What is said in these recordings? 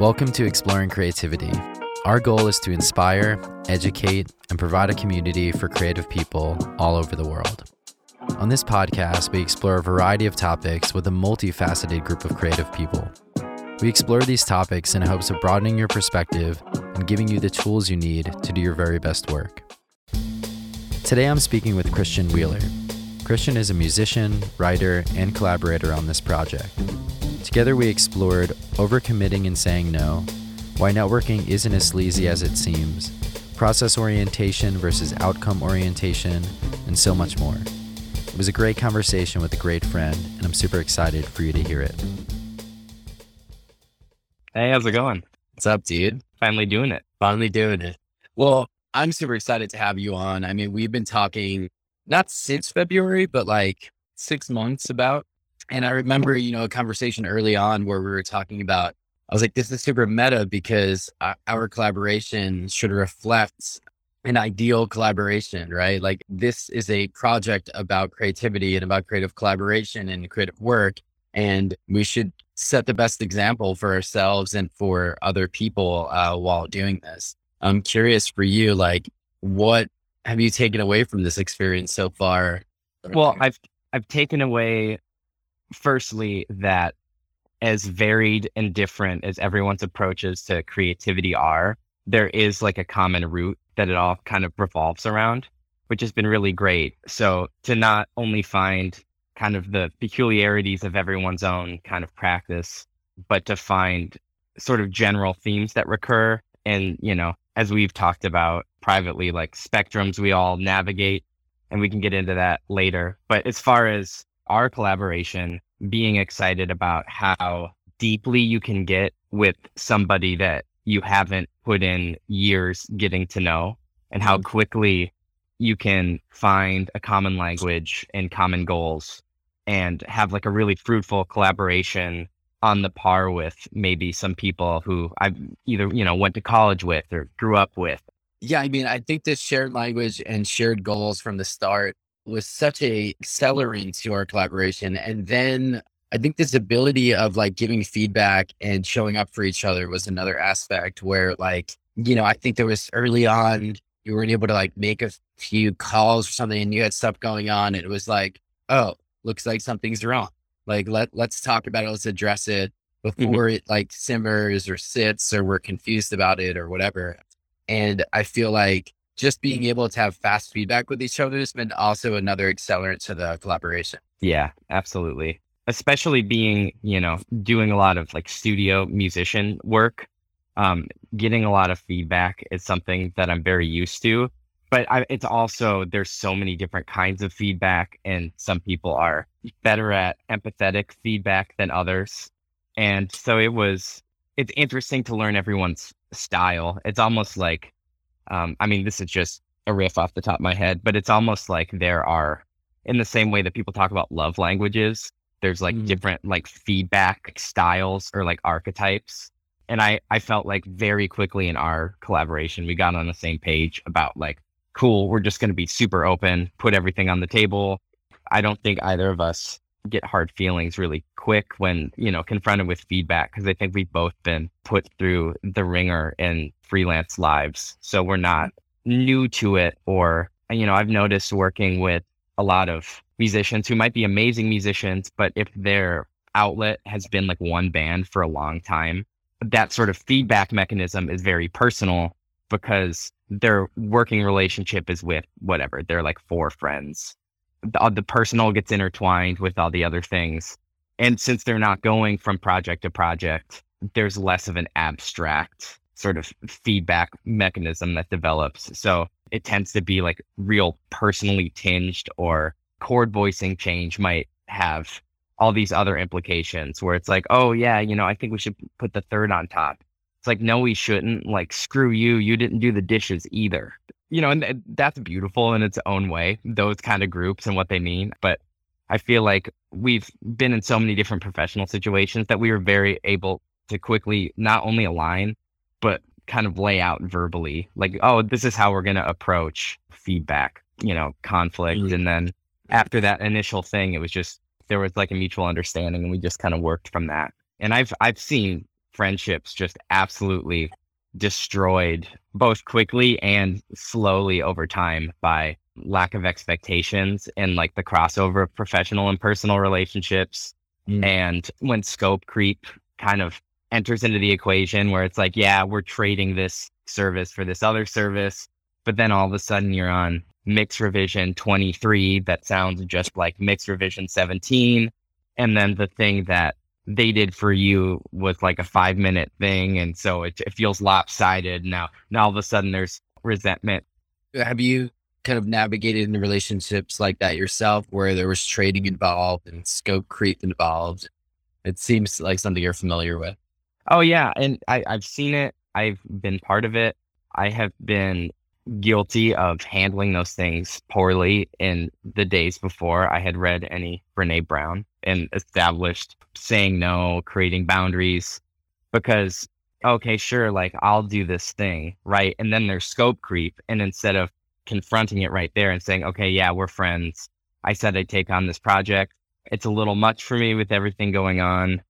Welcome to Exploring Creativity. Our goal is to inspire, educate, and provide a community for creative people all over the world. On this podcast, we explore a variety of topics with a multifaceted group of creative people. We explore these topics in hopes of broadening your perspective and giving you the tools you need to do your very best work. Today, I'm speaking with Christian Wheeler. Christian is a musician, writer, and collaborator on this project. Together, we explored overcommitting and saying no, why networking isn't as sleazy as it seems, process orientation versus outcome orientation, and so much more. It was a great conversation with a great friend, and I'm super excited for you to hear it. Hey, how's it going? What's up, dude? Finally doing it. Finally doing it. Well, I'm super excited to have you on. I mean, we've been talking not since February, but like six months about and I remember, you know, a conversation early on where we were talking about, I was like, this is super meta because our collaboration should reflect an ideal collaboration, right? Like this is a project about creativity and about creative collaboration and creative work. And we should set the best example for ourselves and for other people uh, while doing this. I'm curious for you, like, what have you taken away from this experience so far? Well, I've I've taken away firstly, that as varied and different as everyone's approaches to creativity are, there is like a common root that it all kind of revolves around, which has been really great. So to not only find kind of the peculiarities of everyone's own kind of practice, but to find sort of general themes that recur. And, you know, as we've talked about privately, like spectrums we all navigate, and we can get into that later. But as far as our collaboration, being excited about how deeply you can get with somebody that you haven't put in years getting to know and how quickly you can find a common language and common goals and have like a really fruitful collaboration on the par with maybe some people who I've either, you know, went to college with or grew up with. Yeah, I mean, I think this shared language and shared goals from the start was such a accelerant to our collaboration. And then I think this ability of like giving feedback and showing up for each other was another aspect where like, you know, I think there was early on, you weren't able to like make a few calls or something and you had stuff going on. And it was like, oh, looks like something's wrong. Like let let's talk about it. Let's address it mm-hmm. before mm-hmm. it like simmers or sits or we're confused about it or whatever. And I feel like just being able to have fast feedback with each other has been also another accelerant to the collaboration. Yeah, absolutely. Especially being, you know, doing a lot of like studio musician work, um, getting a lot of feedback is something that I'm very used to. But I, it's also, there's so many different kinds of feedback, and some people are better at empathetic feedback than others. And so it was, it's interesting to learn everyone's style. It's almost like um, I mean, this is just a riff off the top of my head, but it's almost like there are, in the same way that people talk about love languages, there's like mm. different like feedback styles or like archetypes. And I, I felt like very quickly in our collaboration, we got on the same page about like, cool, we're just going to be super open, put everything on the table. I don't think either of us get hard feelings really quick when you know confronted with feedback because i think we've both been put through the wringer in freelance lives. So we're not mm-hmm. new to it or you know i've noticed working with a lot of musicians who might be amazing musicians but if their outlet has been like one band for a long time that sort of feedback mechanism is very personal because their working relationship is with whatever they're like four friends the, uh, the personal gets intertwined with all the other things. And since they're not going from project to project, there's less of an abstract sort of feedback mechanism that develops. So it tends to be like real personally tinged or chord voicing change might have all these other implications where it's like, oh, yeah, you know, I think we should put the third on top. It's like, no, we shouldn't. Like, screw you. You didn't do the dishes either you know, and that's beautiful in its own way, those kind of groups and what they mean. But I feel like we've been in so many different professional situations that we were very able to quickly not only align, but kind of lay out verbally, like, oh, this is how we're going to approach feedback, you know, conflict. Mm-hmm. And then after that initial thing, it was just, there was like a mutual understanding and we just kind of worked from that. And I've, I've seen friendships just absolutely destroyed both quickly and slowly over time by lack of expectations and like the crossover of professional and personal relationships. Mm. And when scope creep kind of enters into the equation where it's like, yeah, we're trading this service for this other service. But then all of a sudden you're on mix revision 23 that sounds just like mix revision 17. And then the thing that they did for you was like a five minute thing. And so it, it feels lopsided. Now, now all of a sudden there's resentment. Have you kind of navigated in relationships like that yourself where there was trading involved and scope creep involved? It seems like something you're familiar with. Oh yeah. And I, I've seen it. I've been part of it. I have been guilty of handling those things poorly in the days before I had read any Brene Brown and established saying no, creating boundaries because okay, sure, like I'll do this thing, right? And then there's scope creep. And instead of confronting it right there and saying, okay, yeah, we're friends. I said I'd take on this project. It's a little much for me with everything going on.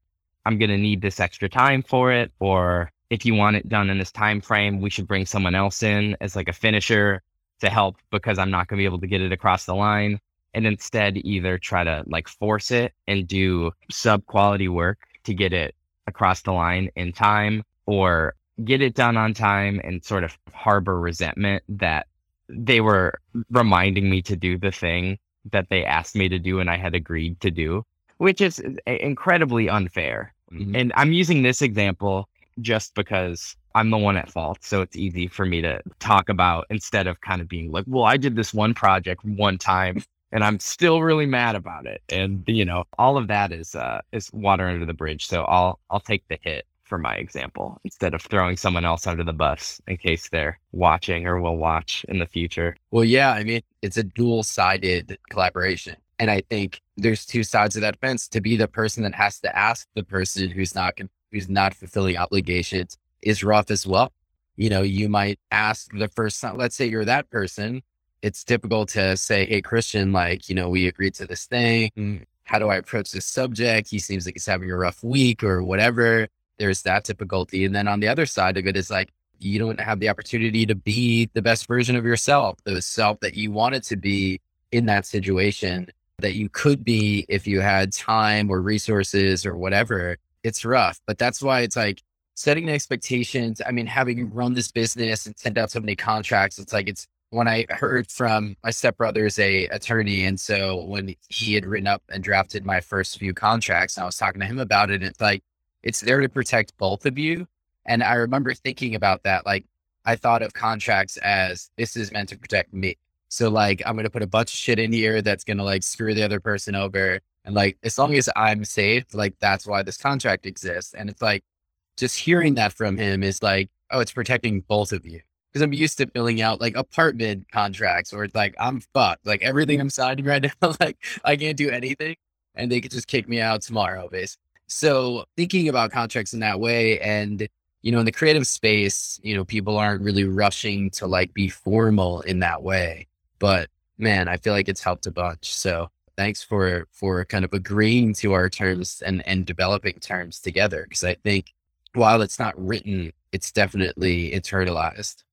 I'm going to need this extra time for it. Or if you want it done in this time frame, we should bring someone else in as like a finisher to help because I'm not going to be able to get it across the line. And instead, either try to like force it and do sub quality work to get it across the line in time or get it done on time and sort of harbor resentment that they were reminding me to do the thing that they asked me to do and I had agreed to do, which is incredibly unfair. Mm-hmm. And I'm using this example just because I'm the one at fault. So it's easy for me to talk about instead of kind of being like, well, I did this one project one time and I'm still really mad about it. And you know, all of that is uh is water under the bridge. So I'll I'll take the hit for my example instead of throwing someone else under the bus in case they're watching or will watch in the future. Well, yeah, I mean, it's a dual sided collaboration. And I think there's two sides of that fence to be the person that has to ask the person who's not who's not fulfilling obligations is rough as well. You know, you might ask the first time, let's say you're that person. It's typical to say, Hey, Christian, like, you know, we agreed to this thing. Mm. How do I approach this subject? He seems like he's having a rough week or whatever. There's that difficulty. And then on the other side of it is like, you don't have the opportunity to be the best version of yourself, the self that you wanted to be in that situation that you could be if you had time or resources or whatever it's rough. But that's why it's like setting expectations. I mean, having run this business and sent out so many contracts, it's like it's when I heard from my stepbrother's a attorney. And so when he had written up and drafted my first few contracts, I was talking to him about it. It's like it's there to protect both of you. And I remember thinking about that. Like I thought of contracts as this is meant to protect me. So like I'm gonna put a bunch of shit in here that's gonna like screw the other person over. And like, as long as I'm safe, like that's why this contract exists. And it's like, just hearing that from him is like, oh, it's protecting both of you. Cause I'm used to filling out like apartment contracts where it's like, I'm fucked. Like everything I'm signing right now, like I can't do anything and they could just kick me out tomorrow, basically. So thinking about contracts in that way and, you know, in the creative space, you know, people aren't really rushing to like be formal in that way. But man, I feel like it's helped a bunch. So thanks for for kind of agreeing to our terms and and developing terms together because I think while it's not written, it's definitely internalized.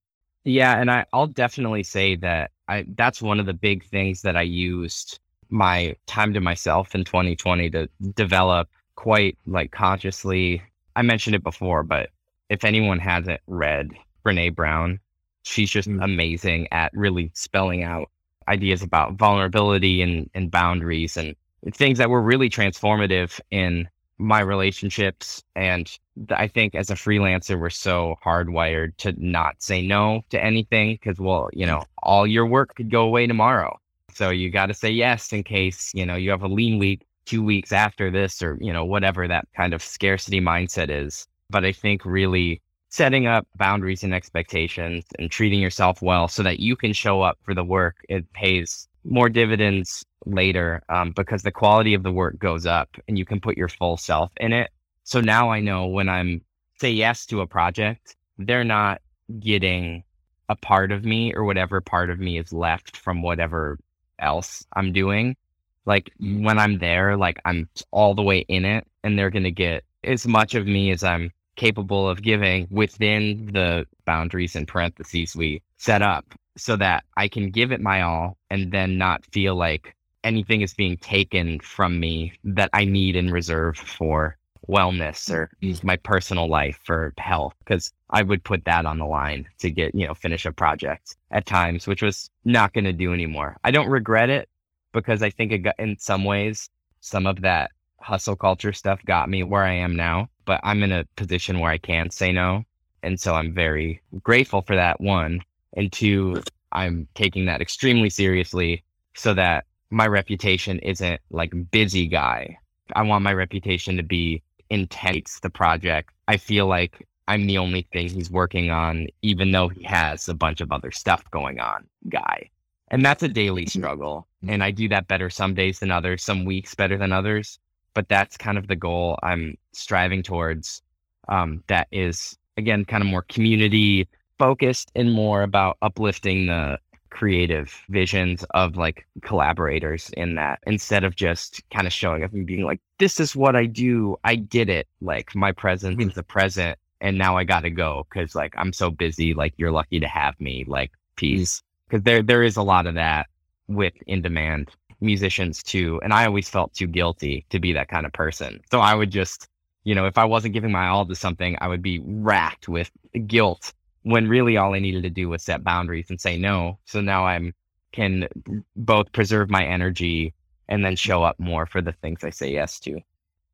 Yeah, and I, I'll definitely say that I that's one of the big things that I used my time to myself in 2020 to develop quite like consciously. I mentioned it before, but if anyone hasn't read Brene Brown, she's just mm. amazing at really spelling out ideas about vulnerability and, and boundaries and things that were really transformative in my relationships. And I think as a freelancer, we're so hardwired to not say no to anything because, well, you know, all your work could go away tomorrow. So you got to say yes in case, you know, you have a lean week two weeks after this or, you know, whatever that kind of scarcity mindset is. But I think really setting up boundaries and expectations and treating yourself well so that you can show up for the work, it pays more dividends later um, because the quality of the work goes up and you can put your full self in it. So now I know when I'm say yes to a project, they're not getting a part of me or whatever part of me is left from whatever else I'm doing. Like when I'm there, like I'm all the way in it and they're going to get as much of me as I'm capable of giving within the boundaries and parentheses we set up so that I can give it my all and then not feel like anything is being taken from me that I need in reserve for wellness or Mm. my personal life or health because I would put that on the line to get, you know, finish a project at times, which was not going to do anymore. I don't regret it because I think it got, in some ways, some of that hustle culture stuff got me where I am now, but I'm in a position where I can say no. And so I'm very grateful for that one. And two, I'm taking that extremely seriously so that my reputation isn't like busy guy. I want my reputation to be intense, the project. I feel like I'm the only thing he's working on, even though he has a bunch of other stuff going on, guy. And that's a daily mm-hmm. struggle. Mm-hmm. And I do that better some days than others, some weeks better than others. But that's kind of the goal I'm striving towards. Um, that is, again, kind of more community focused and more about uplifting the creative visions of like collaborators in that instead of just kind of showing up and being like, this is what I do. I did it. Like my presence is a present and now I got to go because like I'm so busy. Like you're lucky to have me. Like peace. Because there there is a lot of that with in demand musicians too, and I always felt too guilty to be that kind of person. So I would just, you know, if I wasn't giving my all to something, I would be racked with guilt when really all I needed to do was set boundaries and say no. So now I'm can both preserve my energy and then show up more for the things I say yes to.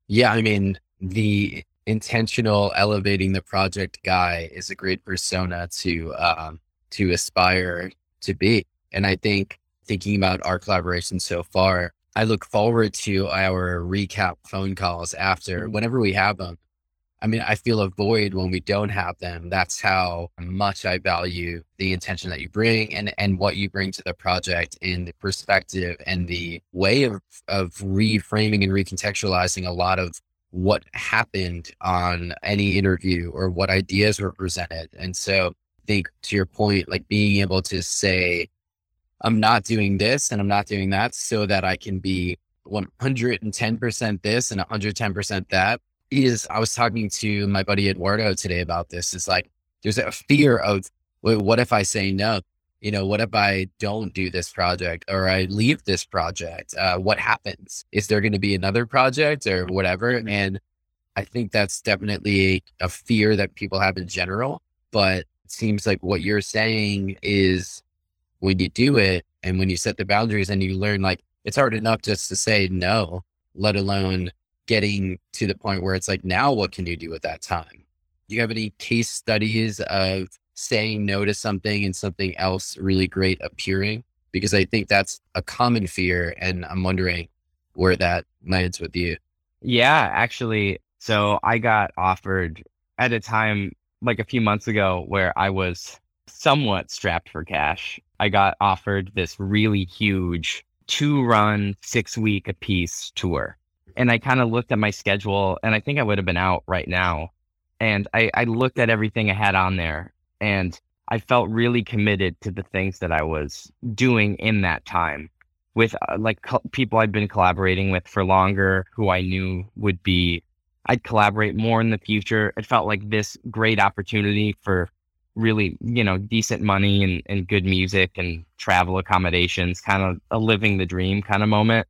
Yeah, I mean, the intentional elevating the project guy is a great persona to um, to aspire to be. And I think thinking about our collaboration so far, I look forward to our recap phone calls after mm-hmm. whenever we have them. I mean, I feel a void when we don't have them. That's how much I value the intention that you bring and, and what you bring to the project in the perspective and the way of, of reframing and recontextualizing a lot of what happened on any interview or what ideas were presented. And so I think to your point, like being able to say, I'm not doing this and I'm not doing that so that I can be 110% this and 110% that is I was talking to my buddy Eduardo today about this. It's like there's a fear of "Wait, what if I say no? You know, what if I don't do this project or I leave this project? Uh, what happens? Is there going to be another project or whatever? And I think that's definitely a fear that people have in general. But it seems like what you're saying is when you do it and when you set the boundaries and you learn, like it's hard enough just to say no, let alone getting to the point where it's like, now what can you do at that time? Do you have any case studies of saying no to something and something else really great appearing? Because I think that's a common fear. And I'm wondering where that lands with you. Yeah, actually. So I got offered at a time like a few months ago where I was somewhat strapped for cash. I got offered this really huge two run, six week a piece tour. And I kind of looked at my schedule and I think I would have been out right now. And I, I looked at everything I had on there and I felt really committed to the things that I was doing in that time with uh, like co- people I'd been collaborating with for longer who I knew would be, I'd collaborate more in the future. It felt like this great opportunity for really, you know, decent money and, and good music and travel accommodations, kind of a living the dream kind of moment.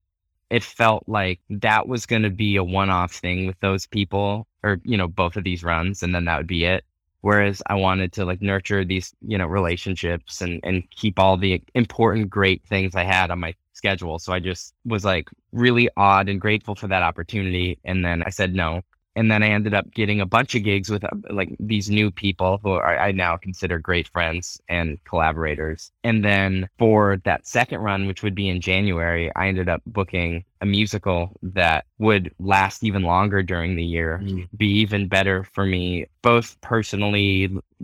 It felt like that was going to be a one-off thing with those people or you know both of these runs and then that would be it. Whereas i wanted to like nurture these you know relationships and and keep all the important great things i had on my schedule. So i just was like really awed and grateful for that opportunity and then i said no and then I ended up getting a bunch of gigs with uh, like these new people who are, I now consider great friends and collaborators. And then for that second run, which would be in January, I ended up booking a musical that would last even longer during the year, Mm. be even better for me, both personally,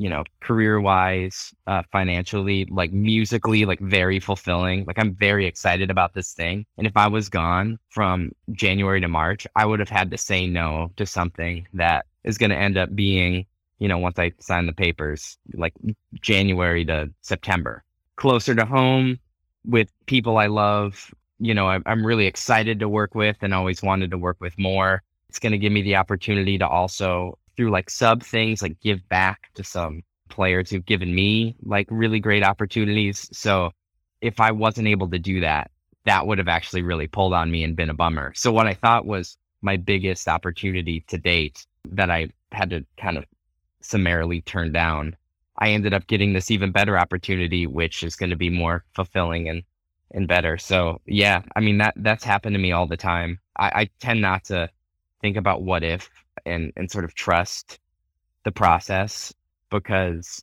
you know, career wise, uh, financially, like musically, like very fulfilling. Like I'm very excited about this thing. And if I was gone from January to March, I would have had to say no to something that is going to end up being, you know, once I sign the papers, like January to September, closer to home with people I love. You know, I'm, really excited to work with and always wanted to work with more. It's going to give me the opportunity to also through like sub things, like give back to some players who've given me like really great opportunities. So if I wasn't able to do that, that would have actually really pulled on me and been a bummer. So what I thought was my biggest opportunity to date that I had to kind of summarily turn down, I ended up getting this even better opportunity, which is going to be more fulfilling and and better. So yeah, I mean that that's happened to me all the time. I, I tend not to think about what if and and sort of trust the process because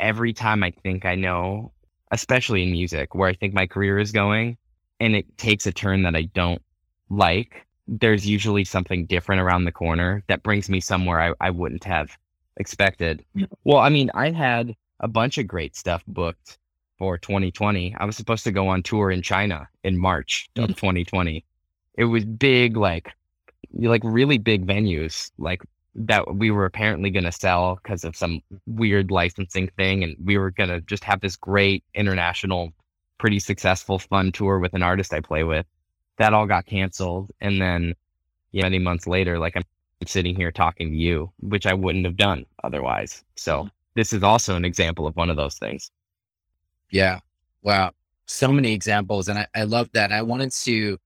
every time I think I know, especially in music, where I think my career is going, and it takes a turn that I don't like, there's usually something different around the corner that brings me somewhere I, I wouldn't have expected. Well, I mean, I had a bunch of great stuff booked for 2020. I was supposed to go on tour in China in March of 2020. Mm. It was big, like, like really big venues, like that we were apparently going to sell because of some weird licensing thing. And we were going to just have this great international, pretty successful, fun tour with an artist I play with. That all got canceled. And then yeah, many months later, like I'm sitting here talking to you, which I wouldn't have done otherwise. So this is also an example of one of those things. Yeah. Wow. So many examples. And I, I love that. I wanted to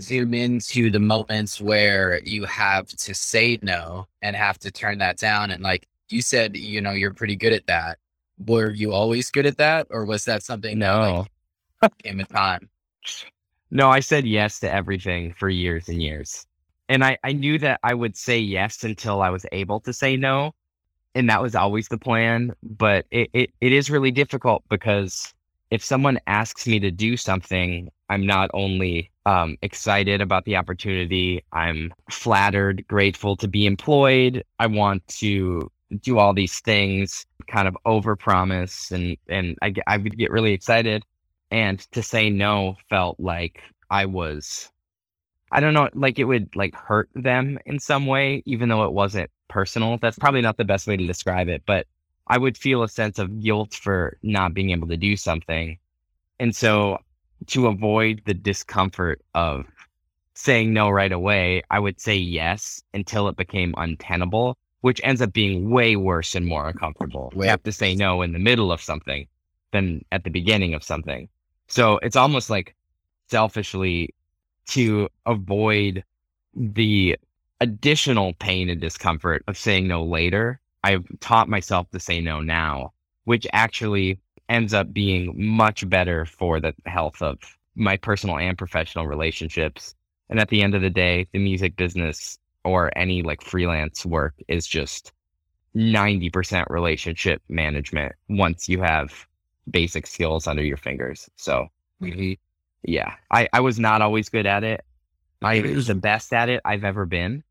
zoom into the moments where you have to say no and have to turn that down. And like you said, you know, you're pretty good at that. Were you always good at that? Or was that something no. that like, came in time? No, I said yes to everything for years and years. And I, I knew that I would say yes until I was able to say no. And that was always the plan. But it, it, it is really difficult because if someone asks me to do something, I'm not only um, excited about the opportunity, I'm flattered, grateful to be employed. I want to do all these things, kind of overpromise, and and I I would get really excited. And to say no felt like I was, I don't know, like it would like hurt them in some way, even though it wasn't personal. That's probably not the best way to describe it, but I would feel a sense of guilt for not being able to do something. And so to avoid the discomfort of saying no right away, I would say yes until it became untenable, which ends up being way worse and more uncomfortable. We have to say no in the middle of something than at the beginning of something. So it's almost like selfishly to avoid the additional pain and discomfort of saying no later. I've taught myself to say no now, which actually ends up being much better for the health of my personal and professional relationships. And at the end of the day, the music business or any like freelance work is just 90% relationship management once you have basic skills under your fingers. So, mm-hmm. yeah, I, I was not always good at it. I was the best at it I've ever been.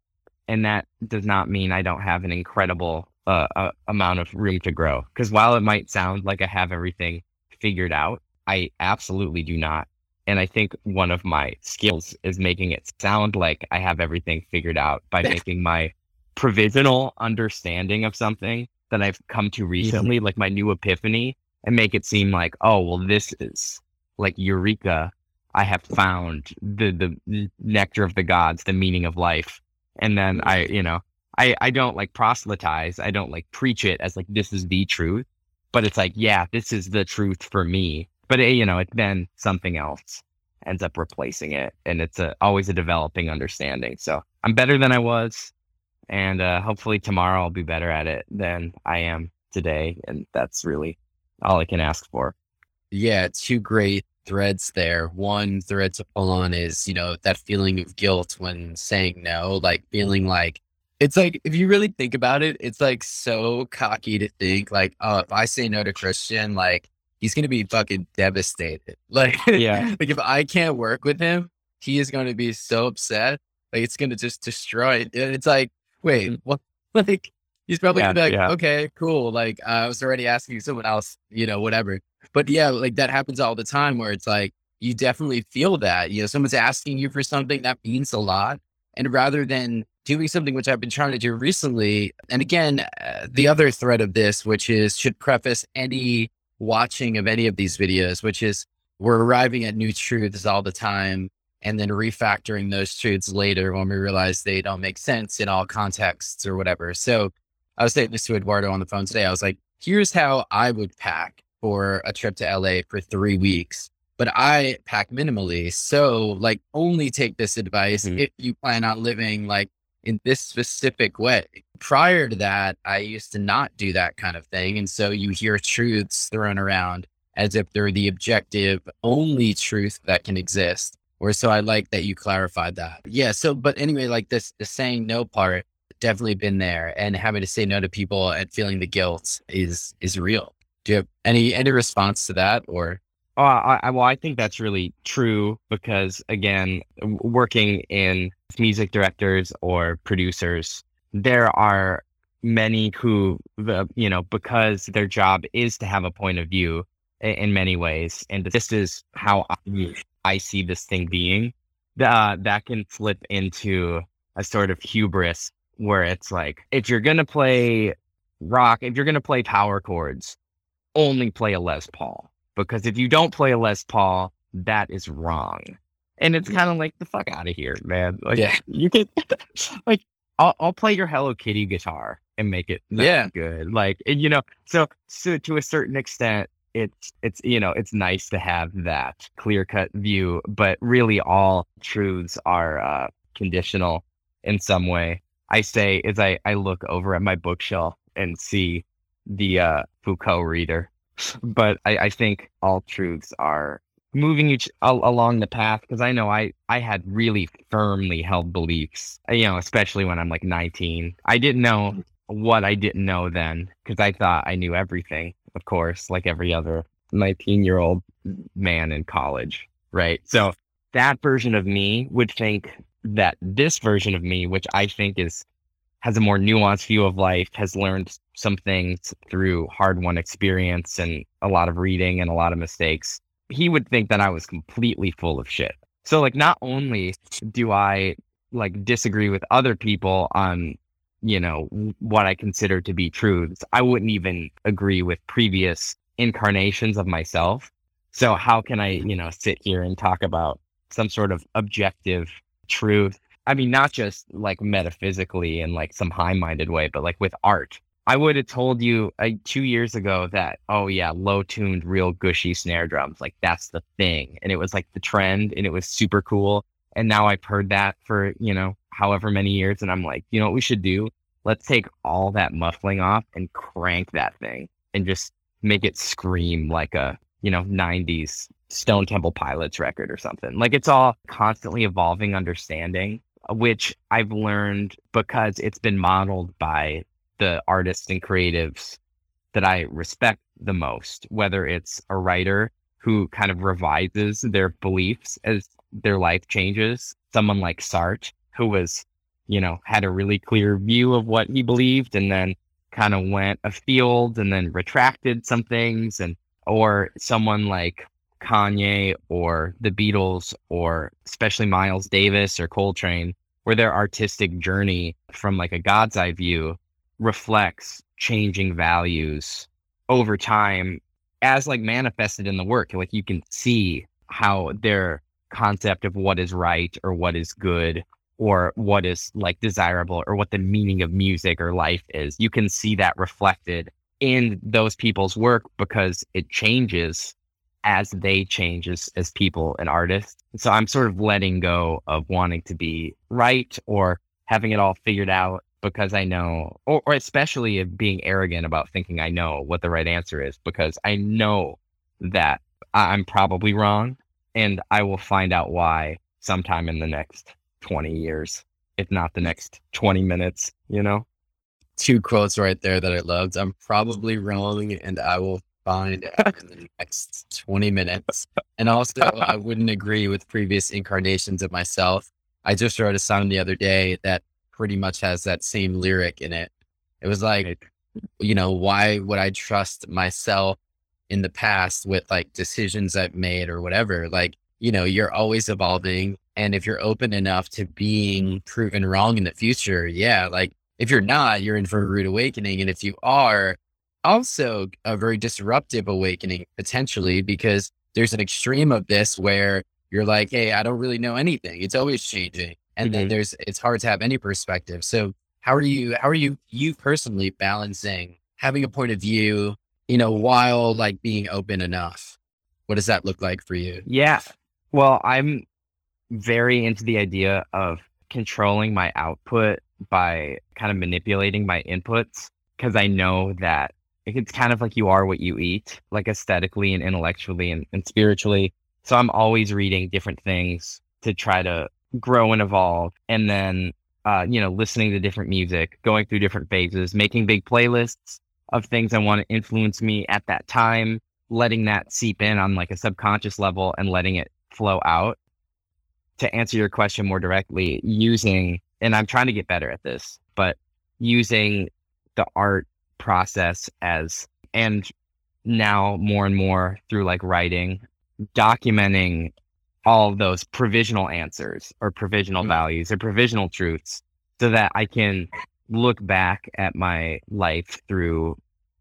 And that does not mean I don't have an incredible uh, uh, amount of room to grow. Because while it might sound like I have everything figured out, I absolutely do not. And I think one of my skills is making it sound like I have everything figured out by making my provisional understanding of something that I've come to recently, yeah. like my new epiphany, and make it seem like, oh, well, this is like Eureka. I have found the the nectar of the gods, the meaning of life. And then I, you know, I, I don't like proselytize. I don't like preach it as like, this is the truth, but it's like, yeah, this is the truth for me. But it, you know, it's then something else ends up replacing it. And it's a, always a developing understanding. So I'm better than I was. And uh, hopefully tomorrow I'll be better at it than I am today. And that's really all I can ask for. Yeah, two great threads there. One thread to pull on is, you know, that feeling of guilt when saying no, like feeling like it's like if you really think about it, it's like so cocky to think like, oh, if I say no to Christian, like he's gonna be fucking devastated. Like, yeah, like if I can't work with him, he is gonna be so upset. Like it's gonna just destroy it. And it's like, wait, mm. what? Like he's probably yeah, gonna be like, yeah. okay, cool. Like uh, I was already asking someone else, you know, whatever. But yeah, like that happens all the time where it's like you definitely feel that. You know, someone's asking you for something that means a lot. And rather than doing something which I've been trying to do recently. And again, uh, the other thread of this, which is should preface any watching of any of these videos, which is we're arriving at new truths all the time and then refactoring those truths later when we realize they don't make sense in all contexts or whatever. So I was saying this to Eduardo on the phone today. I was like, here's how I would pack for a trip to LA for three weeks. But I pack minimally. So like only take this advice Mhm. if you plan on living like in this specific way. Prior to that, I used to not do that kind of thing. And so you hear truths thrown around as if they're the objective only truth that can exist. Or so I like that you clarified that. Yeah. So, but anyway, like this, the saying no part, definitely been there and having to say no to people and feeling the guilt is, is real. Do you have any, any response to that or? Oh, I, well, I think that's really true because, again, working in music directors or producers, there are many who, you know, because their job is to have a point of view in many ways, and this is how I, I see this thing being, uh, that can flip into a sort of hubris where it's like, if you're to play rock, if you're to play power chords, only play a Les Paul because if you don't play a Les Paul, that is wrong. And it's kind of like the fuck out of here, man. Like Yeah. you can like I'll I'll play your Hello Kitty guitar and make it Yeah. good. Like and, you know, so so to a certain extent it's it's you know, it's nice to have that clear-cut view, but really all truths are uh conditional in some way. I say as I I look over at my bookshelf and see the uh Foucault reader but I, I think all truths are moving each al- along the path because I know I I had really firmly held beliefs, uh, you know, especially when I'm like 19. I didn't know what I didn't know then because I thought I knew everything, of course, like every other 19 year old man in college, right? So that version of me would think that this version of me, which I think is has a more nuanced view of life, has learned some things through hard won experience and a lot of reading and a lot of mistakes. He would think that I was completely full of shit. So like not only do I like disagree with other people on you know what I consider to be truths, I wouldn't even agree with previous incarnations of myself. So how can I, you know, sit here and talk about some sort of objective truth I mean, not just like metaphysically in like some high minded way, but like with art. I would have told you uh, two years ago that, oh, yeah, low tuned, real gushy snare drums. Like that's the thing. And it was like the trend and it was super cool. And now I've heard that for, you know, however many years. And I'm like, you know what we should do? Let's take all that muffling off and crank that thing and just make it scream like a, you know, 90s Stone Temple Pilots record or something. Like it's all constantly evolving understanding which I've learned because it's been modeled by the artists and creatives that I respect the most, whether it's a writer who kind of revises their beliefs as their life changes, someone like Sartre, who was, you know, had a really clear view of what he believed and then kind of went afield and then retracted some things and or someone like Kanye or the Beatles or especially Miles Davis or Coltrane, where their artistic journey from like a God's eye view reflects changing values over time as like manifested in the work. Like you can see how their concept of what is right or what is good or what is like desirable or what the meaning of music or life is. You can see that reflected in those people's work because it changes as they change as, as people and artists. So I'm sort of letting go of wanting to be right or having it all figured out because I know, or, or especially of being arrogant about thinking I know what the right answer is because I know that I'm probably wrong and I will find out why sometime in the next 20 years, if not the next 20 minutes, you know? Two quotes right there that I loved. I'm probably wrong and I will find out in the next 20 minutes. And also, I wouldn't agree with previous incarnations of myself. I just wrote a song the other day that pretty much has that same lyric in it. It was like, you know, why would I trust myself in the past with like decisions I've made or whatever? Like, you know, you're always evolving. And if you're open enough to being proven wrong in the future, yeah, like if you're not, you're in for a rude awakening. And if you are, also a very disruptive awakening potentially because there's an extreme of this where you're like, hey, I don't really know anything. It's always changing. And then Mhm. there's it's hard to have any perspective. So how are you how are you you personally balancing having a point of view, you know, while like being open enough? What does that look like for you? Yeah. Well, I'm very into the idea of controlling my output by kind of manipulating my inputs because I know that it's kind of like you are what you eat, like aesthetically and intellectually and, and spiritually. So I'm always reading different things to try to grow and evolve. And then, uh, you know, listening to different music, going through different phases, making big playlists of things I want to influence me at that time, letting that seep in on like a subconscious level and letting it flow out. To answer your question more directly, using, and I'm trying to get better at this, but using the art process as, and now more and more through like writing, documenting all of those provisional answers or provisional mm-hmm. values or provisional truths so that I can look back at my life through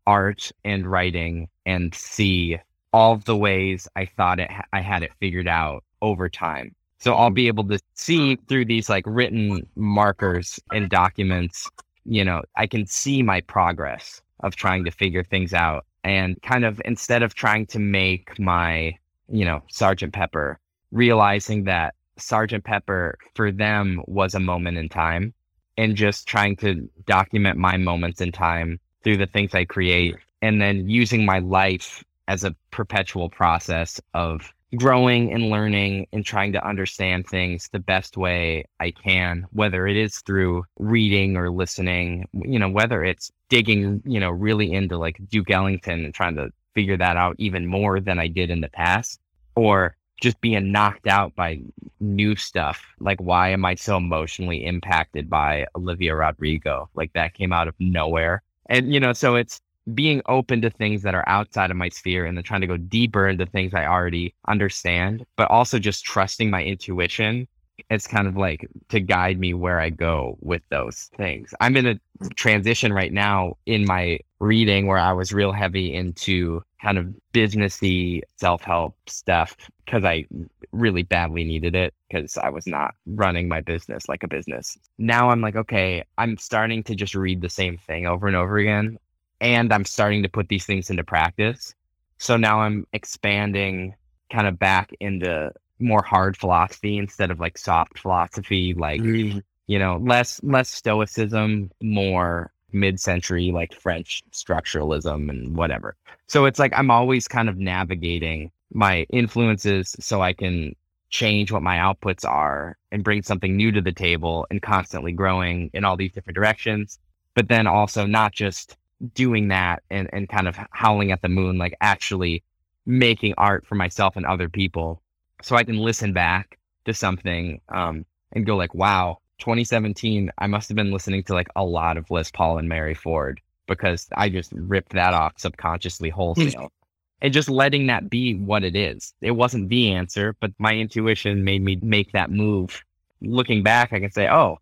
art and writing and see all of the ways I thought it I had it figured out over time. So I'll be able to see through these like written markers and documents, you know, I can see my progress of trying to figure things out and kind of instead of trying to make my, you know, Sergeant Pepper, realizing that Sergeant Pepper for them was a moment in time and just trying to document my moments in time through the things I create and then using my life as a perpetual process of growing and learning and trying to understand things the best way I can, whether it is through reading or listening, you know, whether it's digging, you know, really into like Duke Ellington and trying to figure that out even more than I did in the past, or just being knocked out by new stuff. Like, why am I so emotionally impacted by Olivia Rodrigo? Like, that came out of nowhere. And, you know, so it's, being open to things that are outside of my sphere and then trying to go deeper into things I already understand, but also just trusting my intuition. It's kind of like to guide me where I go with those things. I'm in a transition right now in my reading where I was real heavy into kind of businessy self help stuff because I really badly needed it because I was not running my business like a business. Now I'm like, okay, I'm starting to just read the same thing over and over again and I'm starting to put these things into practice. So now I'm expanding kind of back into more hard philosophy instead of like soft philosophy, like mm-hmm. you know, less less stoicism, more mid-century like French structuralism and whatever. So it's like I'm always kind of navigating my influences so I can change what my outputs are and bring something new to the table and constantly growing in all these different directions. But then also not just doing that and, and kind of howling at the moon, like actually making art for myself and other people. So I can listen back to something um, and go like, wow, 2017, I must have been listening to like a lot of Les Paul and Mary Ford because I just ripped that off subconsciously wholesale. and just letting that be what it is. It wasn't the answer, but my intuition made me make that move. Looking back, I can say, oh,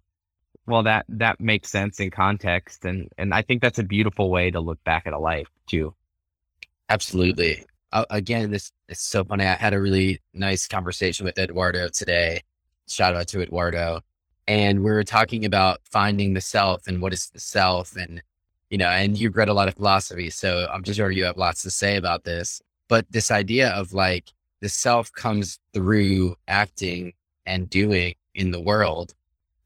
well that that makes sense in context and and i think that's a beautiful way to look back at a life too. Absolutely. Uh, again this is so funny i had a really nice conversation with eduardo today. Shout out to eduardo. And we were talking about finding the self and what is the self and you know and you've read a lot of philosophy so i'm just sure you have lots to say about this. But this idea of like the self comes through acting and doing in the world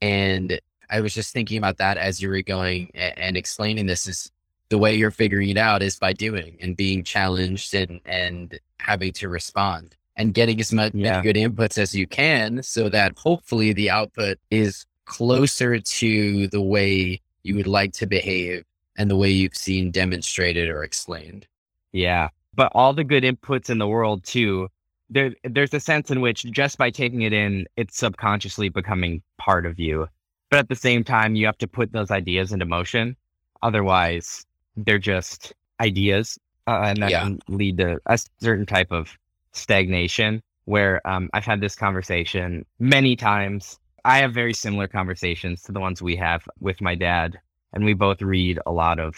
and I was just thinking about that as you were going and, and explaining this is the way you're figuring it out is by doing and being challenged and, and having to respond and getting as much yeah. good inputs as you can so that hopefully the output is closer to the way you would like to behave and the way you've seen demonstrated or explained. Yeah. But all the good inputs in the world too, there there's a sense in which just by taking it in, it's subconsciously becoming part of you. But at the same time, you have to put those ideas into motion. Otherwise, they're just ideas. Uh, and that yeah. can lead to a certain type of stagnation where um, I've had this conversation many times. I have very similar conversations to the ones we have with my dad. And we both read a lot of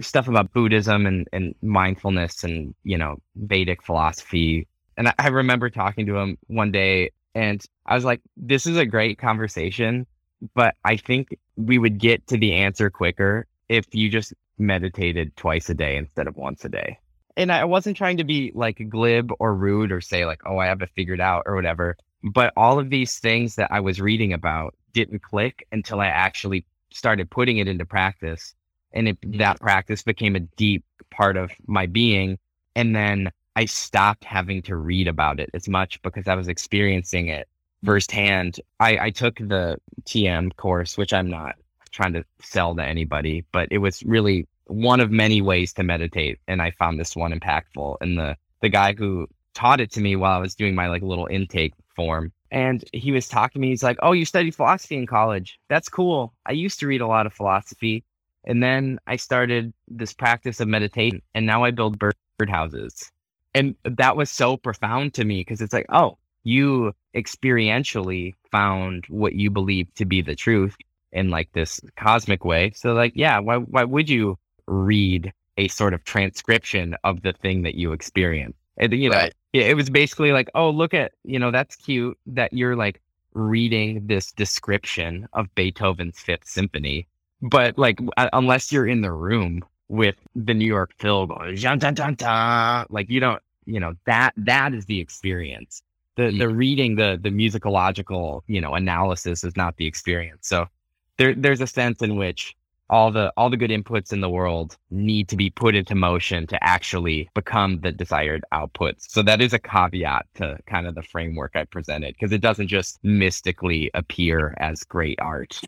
stuff about Buddhism and, and mindfulness and, you know, Vedic philosophy. And I, I remember talking to him one day and I was like, this is a great conversation but I think we would get to the answer quicker if you just meditated twice a day instead of once a day. And I wasn't trying to be like glib or rude or say like, oh, I have it figured out or whatever. But all of these things that I was reading about didn't click until I actually started putting it into practice. And it, mm-hmm. that practice became a deep part of my being. And then I stopped having to read about it as much because I was experiencing it firsthand. I, I took the TM course, which I'm not trying to sell to anybody, but it was really one of many ways to meditate. And I found this one impactful. And the, the guy who taught it to me while I was doing my like little intake form, and he was talking to me. He's like, Oh, you studied philosophy in college. That's cool. I used to read a lot of philosophy. And then I started this practice of meditation, and now I build bird houses. And that was so profound to me because it's like, oh, you experientially found what you believe to be the truth in like this cosmic way. So like, yeah, why why would you read a sort of transcription of the thing that you experience? And, you know, right. it was basically like, oh, look at, you know, that's cute that you're like reading this description of Beethoven's Fifth Symphony, but like, uh, unless you're in the room with the New York Phil going, dun, dun, dun, dun, like you don't, you know, that that is the experience. The hmm. the reading, the the musicological, you know, analysis is not the experience. So there there's a sense in which all the all the good inputs in the world need to be put into motion to actually become the desired outputs. So that is a caveat to kind of the framework I presented because it doesn't just mystically appear as great art.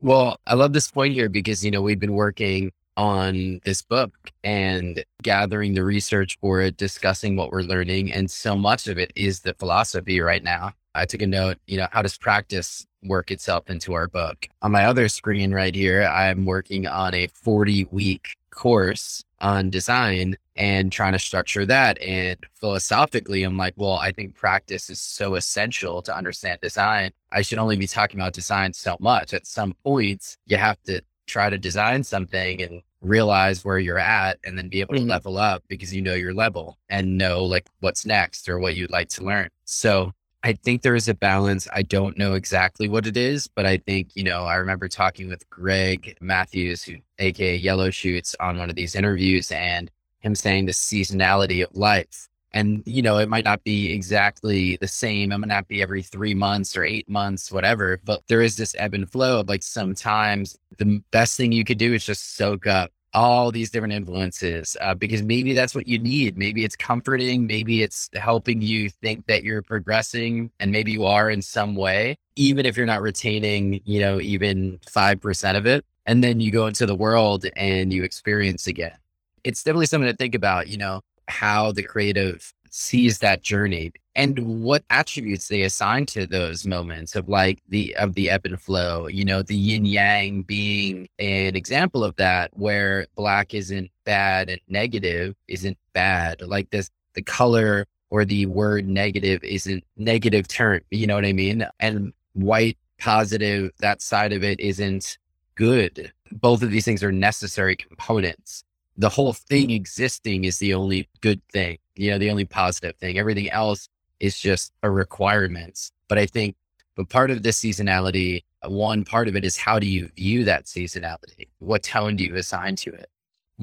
Well, I love this point here because you know we've been working on this book and gathering the research for it, discussing what we're learning, and so much of it is the philosophy right now. I took a note, you know, how does practice work itself into our book? On my other screen right here, I'm working on a 40 week course on design and trying to structure that. And philosophically, I'm like, well, I think practice is so essential to understand design. I should only be talking about design so much. At some points, you have to try to design something and realize where you're at and then be able to mm-hmm. level up because you know your level and know like what's next or what you'd like to learn. So I think there is a balance. I don't know exactly what it is, but I think, you know, I remember talking with Greg Matthews, who aka Yellow Shoots, on one of these interviews and him saying the seasonality of life. And, you know, it might not be exactly the same. It might not be every three months or eight months, whatever, but there is this ebb and flow of like sometimes the best thing you could do is just soak up all these different influences uh, because maybe that's what you need. Maybe it's comforting. Maybe it's helping you think that you're progressing and maybe you are in some way, even if you're not retaining, you know, even 5% of it. And then you go into the world and you experience again. It's definitely something to think about, you know, how the creative sees that journey and what attributes they assign to those moments of like the of the ebb and flow you know the yin yang being an example of that where black isn't bad and negative isn't bad. Like this the color or the word negative isn't negative term you know what i mean? And white positive that side of it isn't good. Both of these things are necessary components the whole thing mm-hmm. existing is the only good thing, you know, the only positive thing. Everything else is just a requirement. But I think, but part of this seasonality, uh, one part of it is how do you view that seasonality? What tone do you assign to it?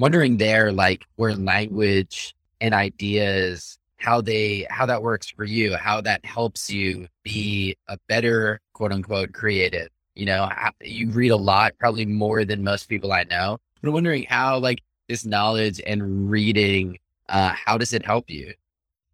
wondering there, like where language and ideas, how they, how that works for you, how that helps you be a better quote unquote creative. You know, you read a lot, probably more than most people I know. But I'm wondering how, like, this knowledge and reading, uh, how does it help you?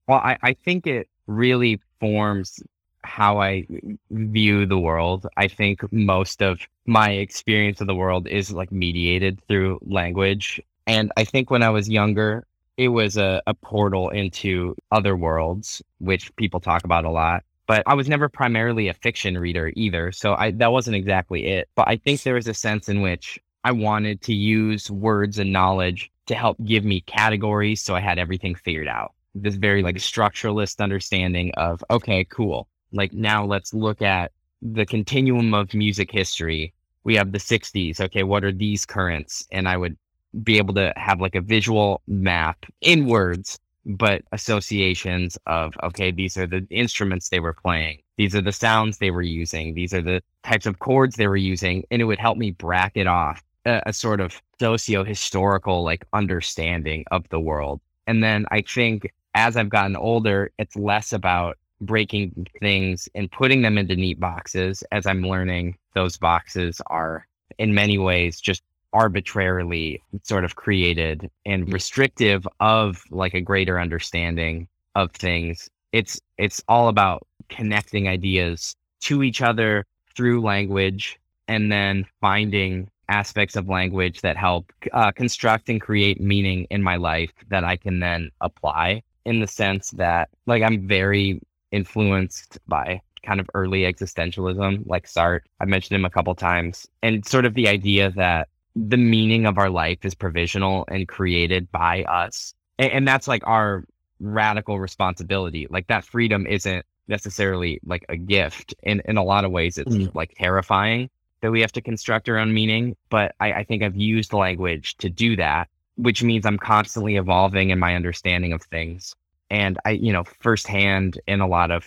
Well, I, I think it really forms how I view the world. I think most of my experience of the world is like mediated through language. And I think when I was younger, it was a, a portal into other worlds, which people talk about a lot. But I was never primarily a fiction reader either. So I, that wasn't exactly it. But I think there was a sense in which I wanted to use words and knowledge to help give me categories so I had everything figured out. This very like structuralist understanding of, okay, cool. Like now let's look at the continuum of music history. We have the 60s. Okay, what are these currents? And I would be able to have like a visual map in words but associations of, okay, these are the instruments they were playing. These are the sounds they were using. These are the types of chords they were using. And it would help me bracket off a, a sort of socio historical like understanding of the world. And then I think as I've gotten older, it's less about breaking things and putting them into neat boxes as I'm learning those boxes are in many ways just arbitrarily sort of created and mm. restrictive of like a greater understanding of things. It's it's all about connecting ideas to each other through language and then finding aspects of language that help uh, construct and create meaning in my life that I can then apply in the sense that like I'm very influenced by kind of early existentialism like Sartre. I mentioned him a couple times and sort of the idea that the meaning of our life is provisional and created by us. And, and that's like our radical responsibility. Like that freedom isn't necessarily like a gift. In in a lot of ways, it's mm. like terrifying that we have to construct our own meaning. But I, I think I've used language to do that, which means I'm constantly evolving in my understanding of things. And I, you know, firsthand in a lot of,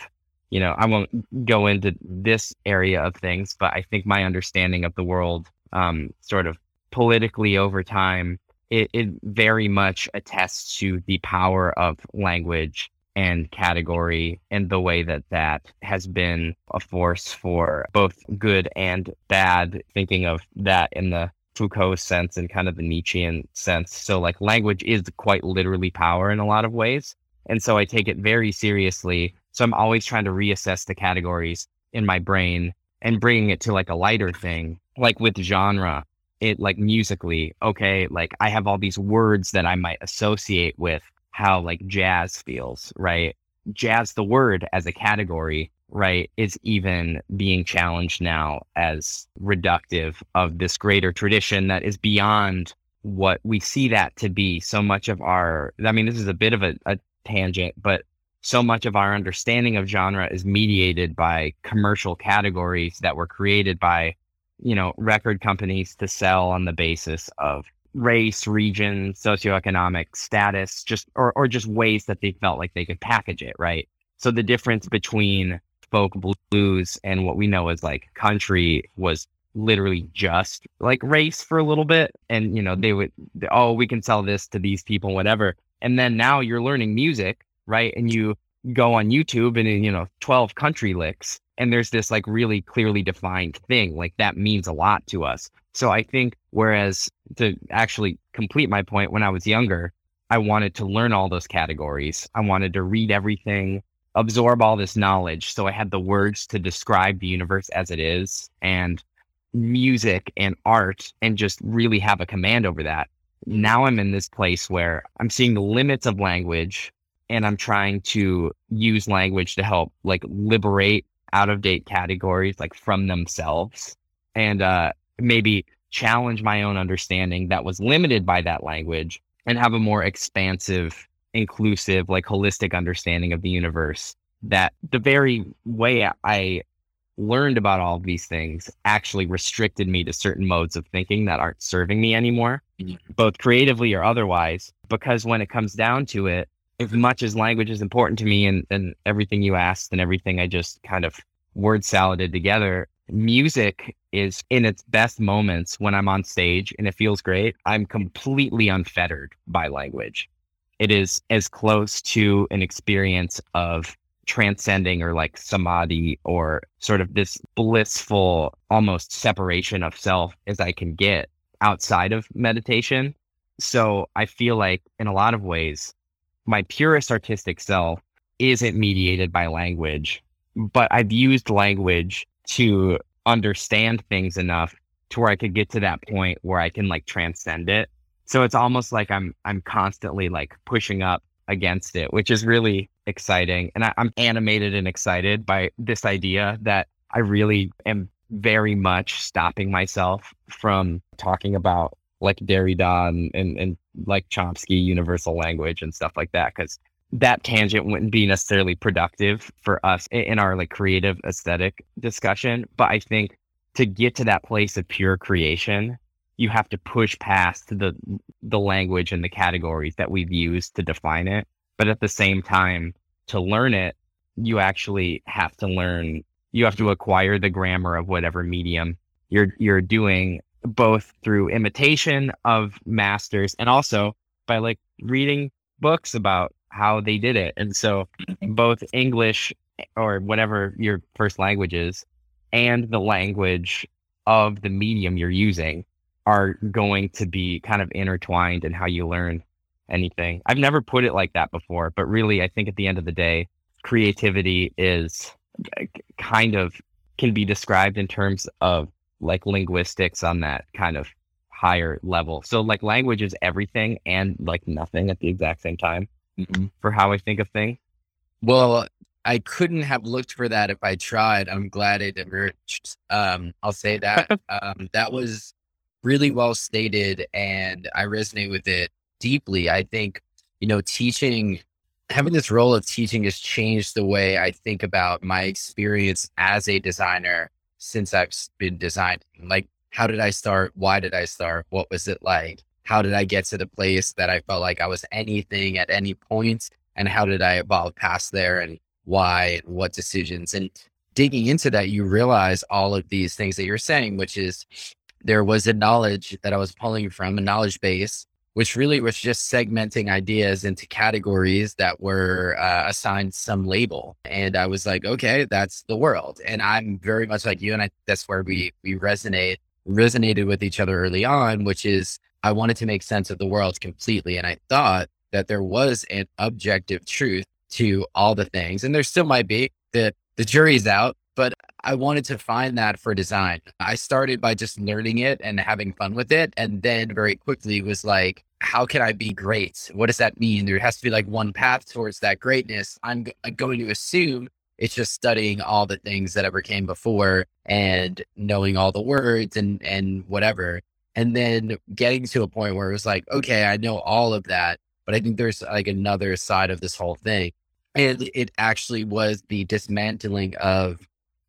you know, I won't go into this area of things, but I think my understanding of the world um, sort of politically over time, it, it very much attests to the power of language and category and the way that that has been a force for both good and bad, thinking of that in the Foucault sense and kind of the Nietzschean sense. So, like, language is quite literally power in a lot of ways. And so I take it very seriously. So I'm always trying to reassess the categories in my brain and bringing it to like a lighter thing, like with genre it like musically, okay, like I have all these words that I might associate with how like jazz feels, right? Jazz, the word as a category, right, is even being challenged now as reductive of this greater tradition that is beyond what we see that to be. So much of our, I mean, this is a bit of a, a tangent, but so much of our understanding of genre is mediated by commercial categories that were created by you know, record companies to sell on the basis of race, region, socioeconomic status, just or or just ways that they felt like they could package it, right? So the difference between folk blues and what we know as like country was literally just like race for a little bit. And you know they would oh we can sell this to these people whatever. And then now you're learning music right? And you go on youtube and you know 12 country licks and there's this like really clearly defined thing like that means a lot to us. So i think whereas to actually complete my point when i was younger i wanted to learn all those categories. I wanted to read everything absorb all this knowledge so i had the words to describe the universe as it is and music and art and just really have a command over that. Now i'm in this place where i'm seeing the limits of language and i'm trying to use language to help like liberate out of date categories like from themselves and uh, maybe challenge my own understanding that was limited by that language and have a more expansive, inclusive, like holistic understanding of the universe. That the very way I learned about all of these things actually restricted me to certain modes of thinking that aren't serving me anymore, mm-hmm. both creatively or otherwise. Because when it comes down to it, as much as language is important to me and, and everything you asked and everything I just kind of word saladed together, music is in its best moments when I'm on stage and it feels great. I'm completely unfettered by language. It is as close to an experience of transcending or like samadhi or sort of this blissful almost separation of self as I can get outside of meditation. So I feel like in a lot of ways, my purest artistic self isn't mediated by language, but I've used language to understand things enough to where I could get to that point where I can like transcend it. So it's almost like I'm I'm constantly like pushing up against it, which is really exciting. And I, I'm animated and excited by this idea that I really am very much stopping myself from talking about like Derrida and, and, and like Chomsky universal language and stuff like that. Cause that tangent wouldn't be necessarily productive for us in our like creative aesthetic discussion. But I think to get to that place of pure creation, you have to push past the the language and the categories that we've used to define it But at the same time, to learn it, you actually have to learn, you have to acquire the grammar of whatever medium you're, you're doing both through imitation of masters and also by like reading books about how they did it. And so mm-hmm. both English eh, or whatever your first language is and the language of the medium you're using are going to be kind of intertwined in how you learn anything. I've never put it like that before, but really, I think at the end of the day, creativity is kind of can be described in terms of like linguistics on that kind of higher level. So, like, language is everything and like nothing at the exact same time mm-hmm. for how I think of things. Well, I couldn't have looked for that if I tried. I'm glad it emerged. Um, I'll say that. um, that was really well stated, and I resonate with it deeply. I think, you know, teaching, having this role of teaching has changed the way I think about my experience as a designer since I've been designing. Like, how did I start? Why did I start? What was it like? How did I get to the place that I felt like I was anything at any point? And how did I evolve past there? And why and what decisions? And digging into that, you realize all of these things that you're saying, which is there was a knowledge that I was pulling from, a knowledge base which really was just segmenting ideas into categories that were uh, assigned some label. And I was like, okay, that's the world. And I'm very much like you. And I, that's where we, we resonate, resonated with each other early on, which is I wanted to make sense of the world completely. And I thought that there was an objective truth to all the things. And there still might be that the jury's out, but I wanted to find that for design. I started by just learning it and having fun with it. And then very quickly was like, how can I be great? What does that mean? There has to be like one path towards that greatness. I'm, going to assume it's just studying all the things that ever came before and knowing all the words and, and whatever. And then getting to a point where it was like, okay, I know all of that, but I think there's like another side of this whole thing. And it actually was the dismantling of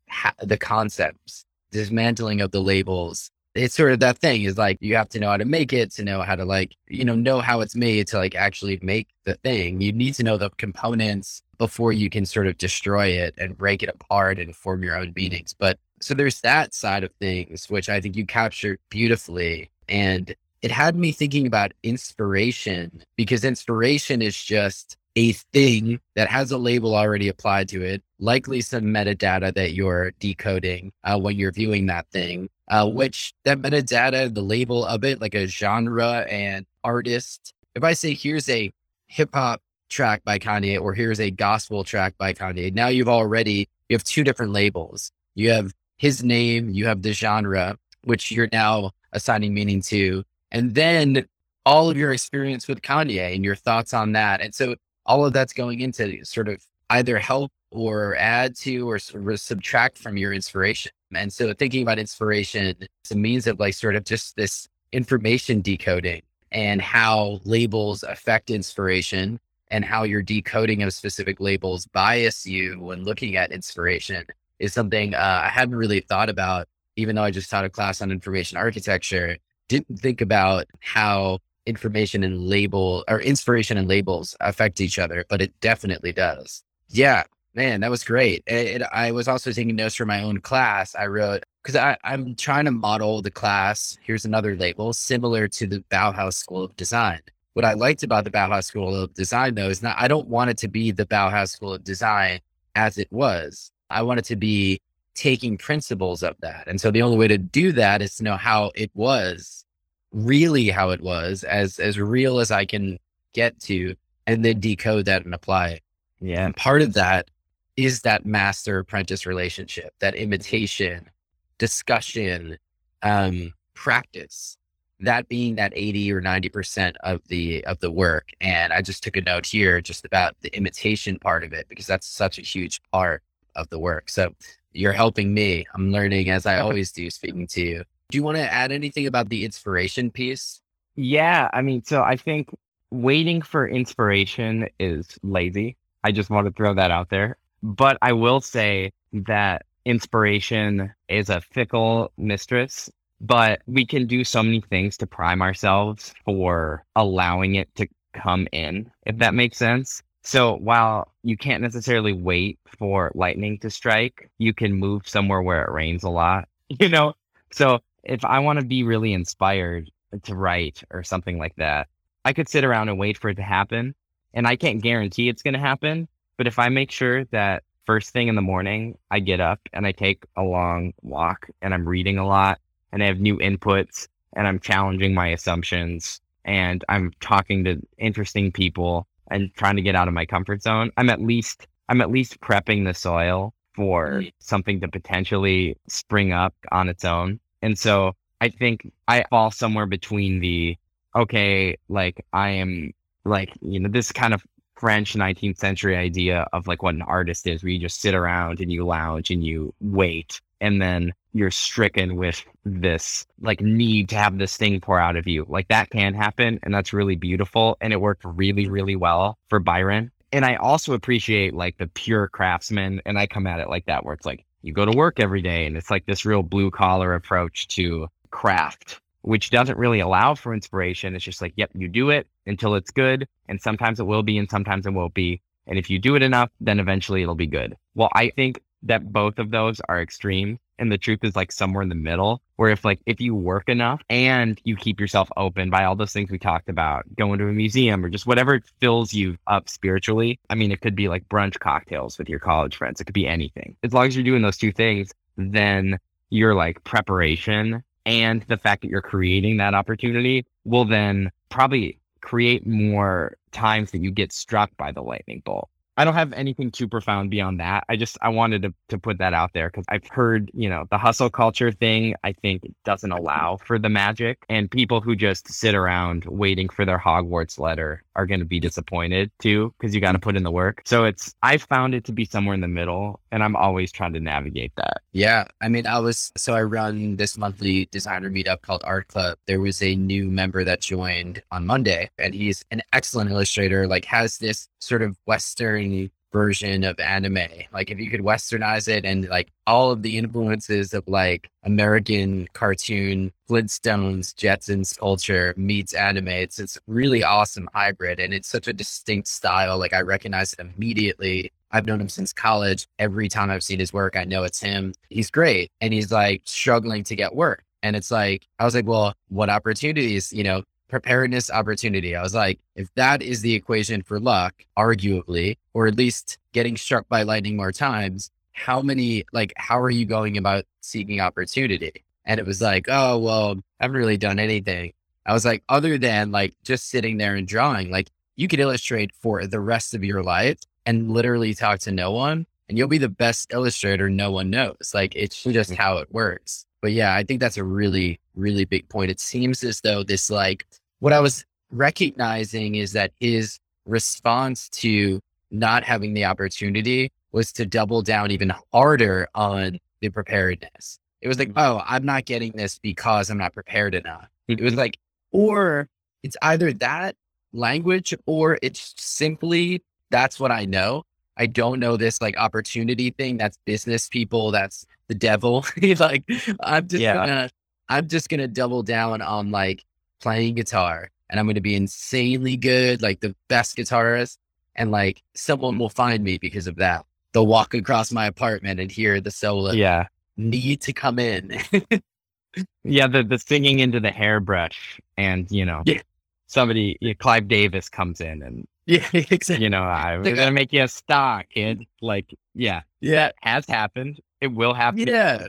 ha- the concepts, dismantling of the labels. It's sort of that thing is like you have to know how to make it to know how to like, you know, know how it's made to like actually make the thing. You need to know the components before you can sort of destroy it and break it apart and form your own meanings. But so there's that side of things, which I think you captured beautifully. And it had me thinking about inspiration because inspiration is just a thing that has a label already applied to it, likely some metadata that you're decoding uh, when you're viewing that thing, uh, which that metadata, the label of it, like a genre and artist. If I say, here's a hip hop track by Kanye or here's a gospel track by Kanye, now you've already, you have two different labels. You have his name, you have the genre, which you're now assigning meaning to. And then all of your experience with Kanye and your thoughts on that. And so all of that's going into sort of either help or add to or subtract from your inspiration. And so thinking about inspiration as a means of like sort of just this information decoding and how labels affect inspiration and how your decoding of specific labels bias you when looking at inspiration is something uh, I hadn't really thought about, even though I just taught a class on information architecture. Didn't think about how information and label or inspiration and labels affect each other, but it definitely does. Yeah, man, that was great. It, it, I was also taking notes for my own class. I wrote because I'm trying to model the class. Here's another label similar to the Bauhaus School of Design. What I liked about the Bauhaus School of Design, though, is not I don't want it to be the Bauhaus School of Design as it was. I want it to be taking principles of that. And so the only way to do that is to know how it was really how it was, as as real as I can get to, and then decode that and apply it. Yeah. And part of that is that master apprentice relationship, that imitation, discussion, um, practice. That being that 80 or 90% of the of the work. And I just took a note here just about the imitation part of it because that's such a huge part of the work. So you're helping me. I'm learning as I always do speaking to you. Do you want to add anything about the inspiration piece? Yeah, I mean, so I think waiting for inspiration is lazy. I just want to throw that out there. But I will say that inspiration is a fickle mistress, but we can do so many things to prime ourselves for allowing it to come in, if that makes sense. So while you can't necessarily wait for lightning to strike, you can move somewhere where it rains a lot, you know? So if I want to be really inspired to write or something like that, I could sit around and wait for it to happen. And I can't guarantee it's going to happen. But if I make sure that first thing in the morning, I get up and I take a long walk and I'm reading a lot and I have new inputs and I'm challenging my assumptions and I'm talking to interesting people and trying to get out of my comfort zone, I'm at least I'm at least prepping the soil for mm. something to potentially spring up on its own. And so I think I fall somewhere between the okay, like I am like, you know, this kind of French 19th century idea of like what an artist is, where you just sit around and you lounge and you wait. And then you're stricken with this like need to have this thing pour out of you. Like that can happen. And that's really beautiful. And it worked really, really well for Byron. And I also appreciate like the pure craftsman. And I come at it like that, where it's like you go to work every day and it's like this real blue collar approach to craft, which doesn't really allow for inspiration. It's just like, yep, you do it until it's good. And sometimes it will be and sometimes it won't be. And if you do it enough, then eventually it'll be good. Well, I think that both of those are extreme and the truth is like somewhere in the middle where if like if you work enough and you keep yourself open by all those things we talked about going to a museum or just whatever fills you up spiritually i mean it could be like brunch cocktails with your college friends it could be anything as long as you're doing those two things then your like preparation and the fact that you're creating that opportunity will then probably create more times that you get struck by the lightning bolt I don't have anything too profound beyond that. I just I wanted to to put that out there because I've heard you know the hustle culture thing. I think doesn't allow for the magic, and people who just sit around waiting for their Hogwarts letter are going to be disappointed too because you got to mm. put in the work. So it's I found it to be somewhere in the middle, and I'm always trying to navigate that. Yeah, I mean, I was so I run this monthly designer meetup called Art Club. There was a new member that joined on Monday, and he's an excellent illustrator. Like has this sort of Western version of anime. Like if you could westernize it and like all of the influences of like American cartoon, Flintstones, Jetsons culture meets anime. It's it's really awesome hybrid and it's such a distinct style. Like I recognize it immediately. I've known him since college. Every time I've seen his work, I know it's him. He's great. And he's like struggling to get work. And it's like, I was like, well, what opportunities, you know, preparedness opportunity. I was like, if that is the equation for luck, arguably, or at least getting struck by lightning more times, how many, like, how are you going about seeking opportunity? And it was like, oh, well, I haven't really done anything. I was like, other than like just sitting there and drawing, like you could illustrate for the rest of your life and literally talk to no one and you'll be the best illustrator no one knows. Like it's just mm-hmm. how it works. But yeah, I think that's a really, really big point. It seems as though this like what I was recognizing is that his response to not having the opportunity was to double down even harder on the preparedness. It was like, mm-hmm. oh, I'm not getting this because I'm not prepared enough. It was like, or it's either that language or it's simply that's what I know. I don't know this like opportunity thing. That's business people. That's the devil. like I'm just yeah. gonna, I'm just gonna double down on like playing guitar and I'm going to be insanely good, like the best guitarist. And like someone will find me because of that. They'll walk across my apartment and hear the solo. Yeah. Need to come in. yeah. The, the singing into the hairbrush and, you know, yeah. somebody, you know, Clive Davis comes in and, yeah, exactly. You know, I'm going to make you a star, kid. Like, yeah. Yeah. It has happened. It will happen. Yeah.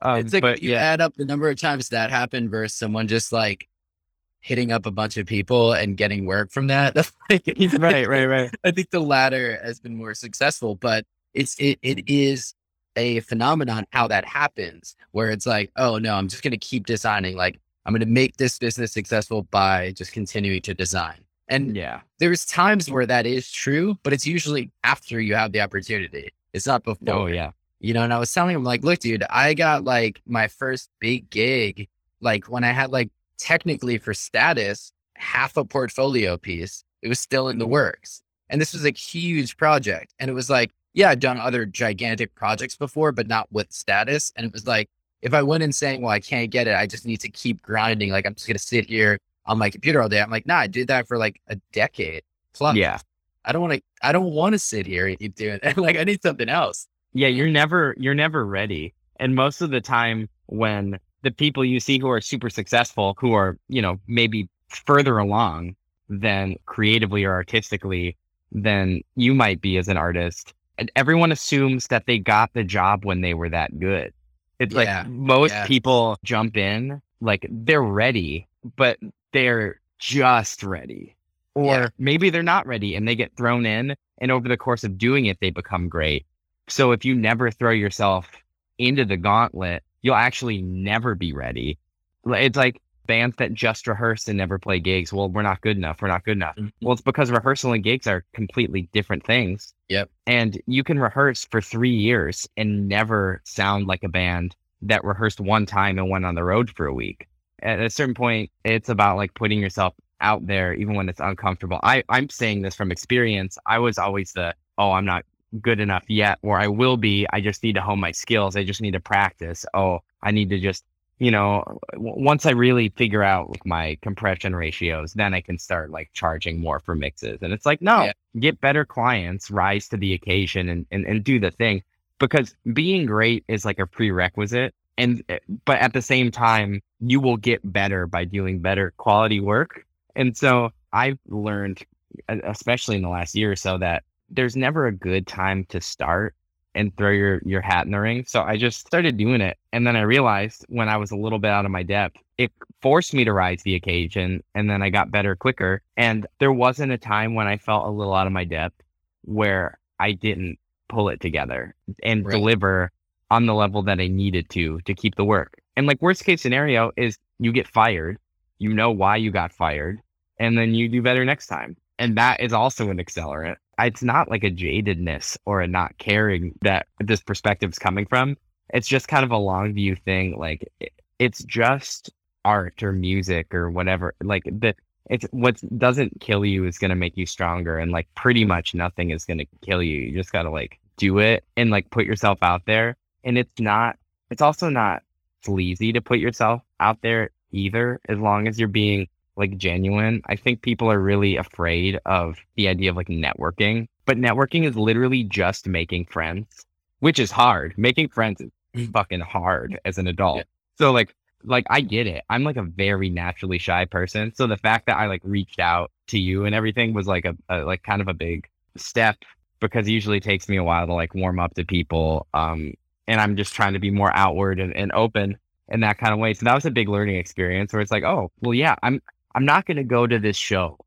Um, it's like but, you yeah. add up the number of times that happened versus someone just like hitting up a bunch of people and getting work from that. like, right, right, right. I think the latter has been more successful, but it's it it is a phenomenon how that happens where it's like, oh no, I'm just going to keep designing. Like I'm going to make this business successful by just continuing to design. And yeah, there's times where that is true, but it's usually after you have the opportunity. It's not oh, before. Oh yeah. You know, and I was telling him like, look, dude, I got like my first big gig, like when I had like technically for status, half a portfolio piece. It was still in the mm-hmm. works. And this was a huge project. And it was like, yeah, I've done other gigantic projects before, but not with status. And it was like, if I went in saying, well, I can't get it, I just need to keep grinding. Like, I'm just going to sit here on my computer all day. I'm like, nah, I did that for like a decade plus. Yeah. I don't want to, I don't want to sit here and keep doing it. like I need something else. Yeah. You're never, you're never ready. And most of the time when the people you see who are super successful, who are, you know, maybe further along than creatively or artistically than you might be as an artist, and everyone assumes that they got the job when they were that good. It's Yeah, like most yeah. people jump in, like they're ready, but they're just ready. Or Yeah. maybe they're not ready and they get thrown in. And over the course of doing it, they become great. So if you never throw yourself into the gauntlet, you'll actually never be ready. It's like bands that just rehearse and never play gigs. Well, we're not good enough. We're not good enough. Mhm. Well, it's because rehearsal and gigs are completely different things. Yep. And you can rehearse for three years and never sound like a band that rehearsed one time and went on the road for a week. At a certain point, it's about like putting yourself out there, even when it's uncomfortable. I, I'm saying this from experience. I was always the, oh, I'm not good enough yet, or I will be. I just need to hone my skills. I just need to practice. Oh, I need to just, you know, w- once I really figure out my compression ratios, then I can start like charging more for mixes. And it's like, no, Yeah. get better clients, rise to the occasion and, and, and do the thing because being great is like a prerequisite. And, uh, but at the same time, you will get better by doing better quality work. And so I've learned, especially in the last year or so, that there's never a good time to start and throw your, your hat in the ring. So I just started doing it. And then I realized when I was a little bit out of my depth, it forced me to rise to the occasion. And then I got better quicker. And there wasn't a time when I felt a little out of my depth where I didn't pull it together and Right. deliver on the level that I needed to to keep the work. And like worst case scenario is you get fired, you know why you got fired, and then you do better next time. And that is also an accelerant. It's not like a jadedness or a not caring that this perspective is coming from. It's just kind of a long view thing. Like it's just art or music or whatever. Like the it's what doesn't kill you is gonna make you stronger, and like pretty much nothing is gonna kill you. You just gotta like do it and like put yourself out there. And it's not. It's also not sleazy to put yourself out there either, as long as you're being like genuine. I think people are really afraid of the idea of like networking, but networking is literally just making friends, which is hard. Making friends is fucking hard as an adult. Yeah. So like like I get it. I'm like a very naturally shy person. So the fact that I like reached out to you and everything was like a, a like kind of a big step because it usually takes me a while to like warm up to people. Um and I'm just trying to be more outward and, and open in that kind of way. So that was a big learning experience where it's like, oh, well, yeah, I'm I'm not going to go to this show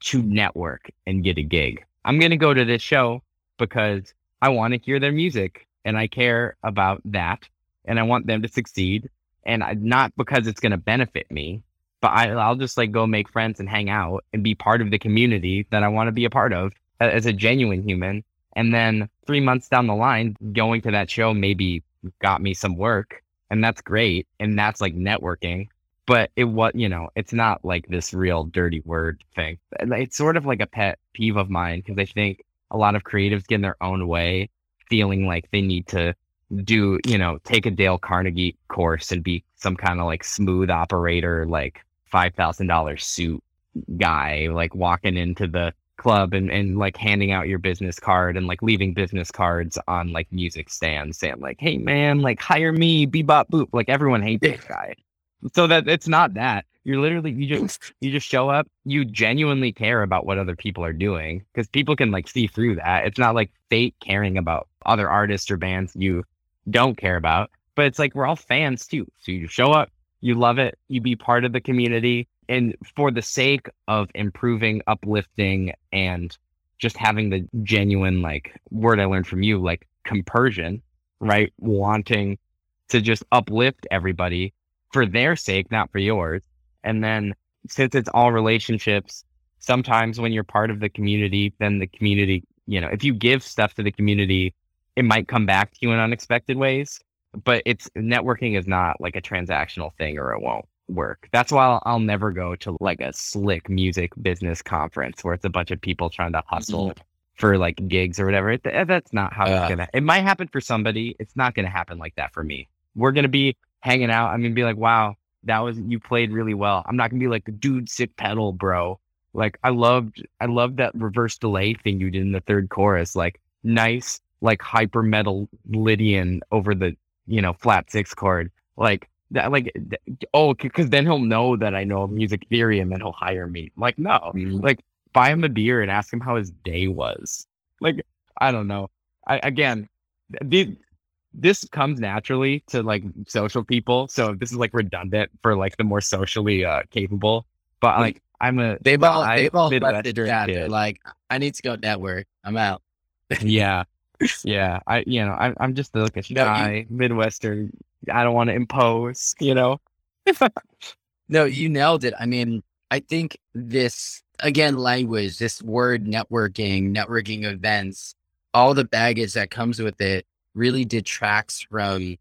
to network and get a gig. I'm going to go to this show because I want to hear their music and I care about that and I want them to succeed. And I, not because it's going to benefit me, but I, I'll just like go make friends and hang out and be part of the community that I want to be a part of as a genuine human. And then three months down the line, going to that show maybe got me some work and that's great. And that's like networking but it was you know it's not like this real dirty word thing it's sort of like a pet peeve of mine because i think a lot of creatives get in their own way feeling like they need to do you know take a dale carnegie course and be some kind of like smooth operator like $5000 suit guy like walking into the club and, and like handing out your business card and like leaving business cards on like music stands saying like hey man like hire me bebop boop like everyone hates this guy so that it's not that. You're literally you just you just show up you genuinely care about what other people are doing because people can like see through that. It's not like fake caring about other artists or bands you don't care about but it's like we're all fans too. So you show up you love it you be part of the community and for the sake of improving uplifting and just having the genuine like word i learned from you like compersion right? Wanting to just uplift everybody for their sake, not for yours. And then since it's all relationships, sometimes when you're part of the community, then the community, you know, if you give stuff to the community, it might come back to you in unexpected ways. But it's networking is not like a transactional thing or it won't work. That's why I'll, I'll never go to like a slick music business conference where it's a bunch of people trying to hustle for like gigs or whatever. It, that's not how Uh. it's gonna. It might happen for somebody. It's not gonna happen like that for me. We're gonna be hanging out. I'm gonna be like, wow, that was you played really well. I'm not gonna be like, dude, sick pedal, bro. Like I loved I loved that reverse delay thing you did in the third chorus. Like nice, like hyper metal Lydian over the you know flat six chord. Like that, like oh, because then he'll know that I know music theory and then he'll hire me. Like no, mm-hmm. like buy him a beer and ask him how his day was. Like I don't know. I again, the, this comes naturally to like social people. So this is like redundant for like the more socially uh, capable. But like I'm a they've all I, they've all left it yeah, like I need to go network. I'm out. yeah. Yeah. I you know, I I'm just like a shy no, Midwestern. I don't want to impose, you know. no, you nailed it. I mean, I think this again, language, this word networking, networking events, all the baggage that comes with it really detracts from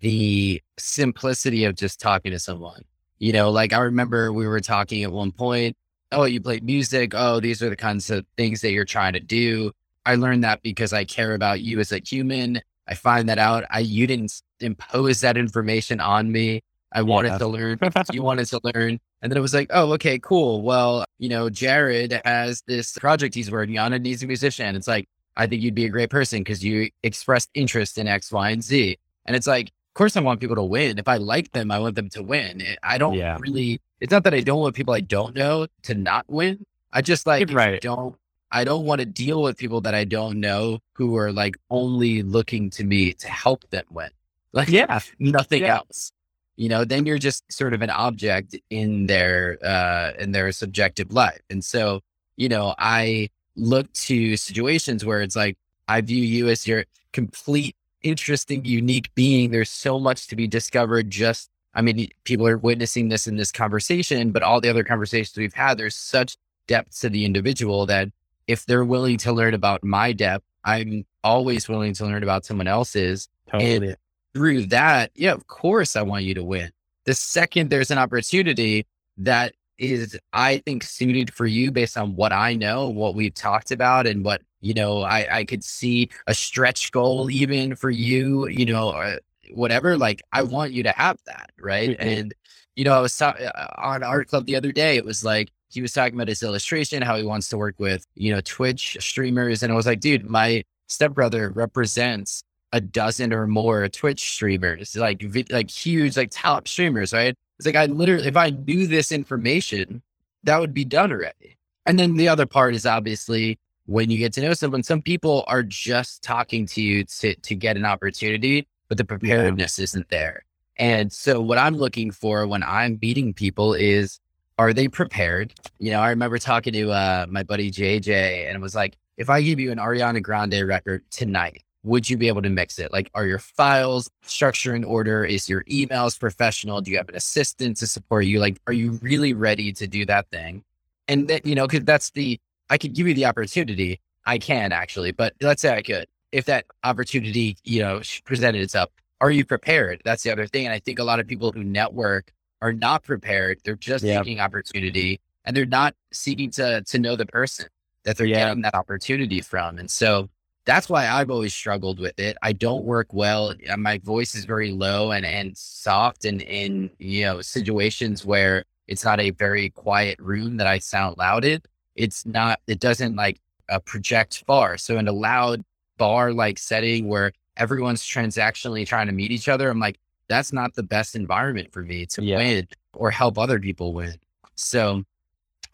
the simplicity of just talking to someone. You know, like I remember we were talking at one point, oh, you play music. Oh, these are the kinds of things that you're trying to do. I learned that because I care about you as a human. I find that out. I you didn't impose that information on me. I wanted yeah. to learn. you wanted to learn. And then it was like, oh, okay, cool. Well, you know, Jared has this project he's working on and needs a musician. It's like, I think you'd be a great person because you expressed interest in X, Y, and Z. And it's like, of course, I want people to win. If I like them, I want them to win. I don't yeah. really, it's not that I don't want people I don't know to not win. I just like, right. don't, I don't want to deal with people that I don't know who are like only looking to me to help them win. Like, yeah, nothing yeah. else you know then you're just sort of an object in their uh in their subjective life and so you know i look to situations where it's like i view you as your complete interesting unique being there's so much to be discovered just i mean people are witnessing this in this conversation but all the other conversations we've had there's such depth to the individual that if they're willing to learn about my depth i'm always willing to learn about someone else's totally. and through that, yeah, of course I want you to win. The second there's an opportunity that is, I think, suited for you based on what I know, what we've talked about, and what, you know, I, I could see a stretch goal even for you, you know, uh, whatever. Like, I want you to have that. Right. Mm-hmm. And, you know, I was ta- uh, on Art Club the other day, it was like, he was talking about his illustration, how he wants to work with, you know, Twitch streamers. And I was like, dude, my stepbrother represents a dozen or more Twitch streamers, like like huge, like top streamers, right? It's like I literally, if I knew this information, that would be done already. And then the other part is obviously when you get to know someone, some people are just talking to you to to get an opportunity, but the preparedness yeah. isn't there. And so what I'm looking for when I'm meeting people is are they prepared? You know, I remember talking to uh, my buddy JJ and it was like, if I give you an Ariana Grande record tonight, would you be able to mix it? Like, are your files structured in order? Is your emails professional? Do you have an assistant to support you? Like, are you really ready to do that thing? And that, you know, cause that's the, I could give you the opportunity. I can actually, but let's say I could, if that opportunity, you know, presented itself, are you prepared? That's the other thing. And I think a lot of people who network are not prepared. They're just yeah. seeking opportunity and they're not seeking to, to know the person that they're yeah. getting that opportunity from. And so, that's why I've always struggled with it. I don't work well. Uh, my voice is very low and, and soft and in, you know, situations where it's not a very quiet room that I sound loud in. It's not, it doesn't like uh, project far. So in a loud bar like setting where everyone's transactionally trying to meet each other, I'm like, that's not the best environment for me to yeah. win or help other people win. So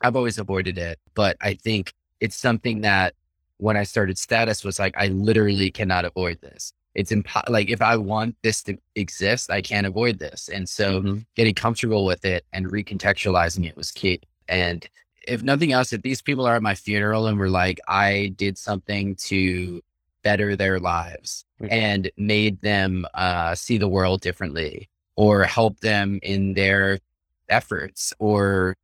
I've always avoided it. But I think it's something that when I started status was like, I literally cannot avoid this. It's impo- like if I want this to exist, I can't avoid this. And so mm-hmm. getting comfortable with it and recontextualizing it was key. And if nothing else, if these people are at my funeral and were like, I did something to better their lives mm-hmm. and made them uh, see the world differently or help them in their efforts or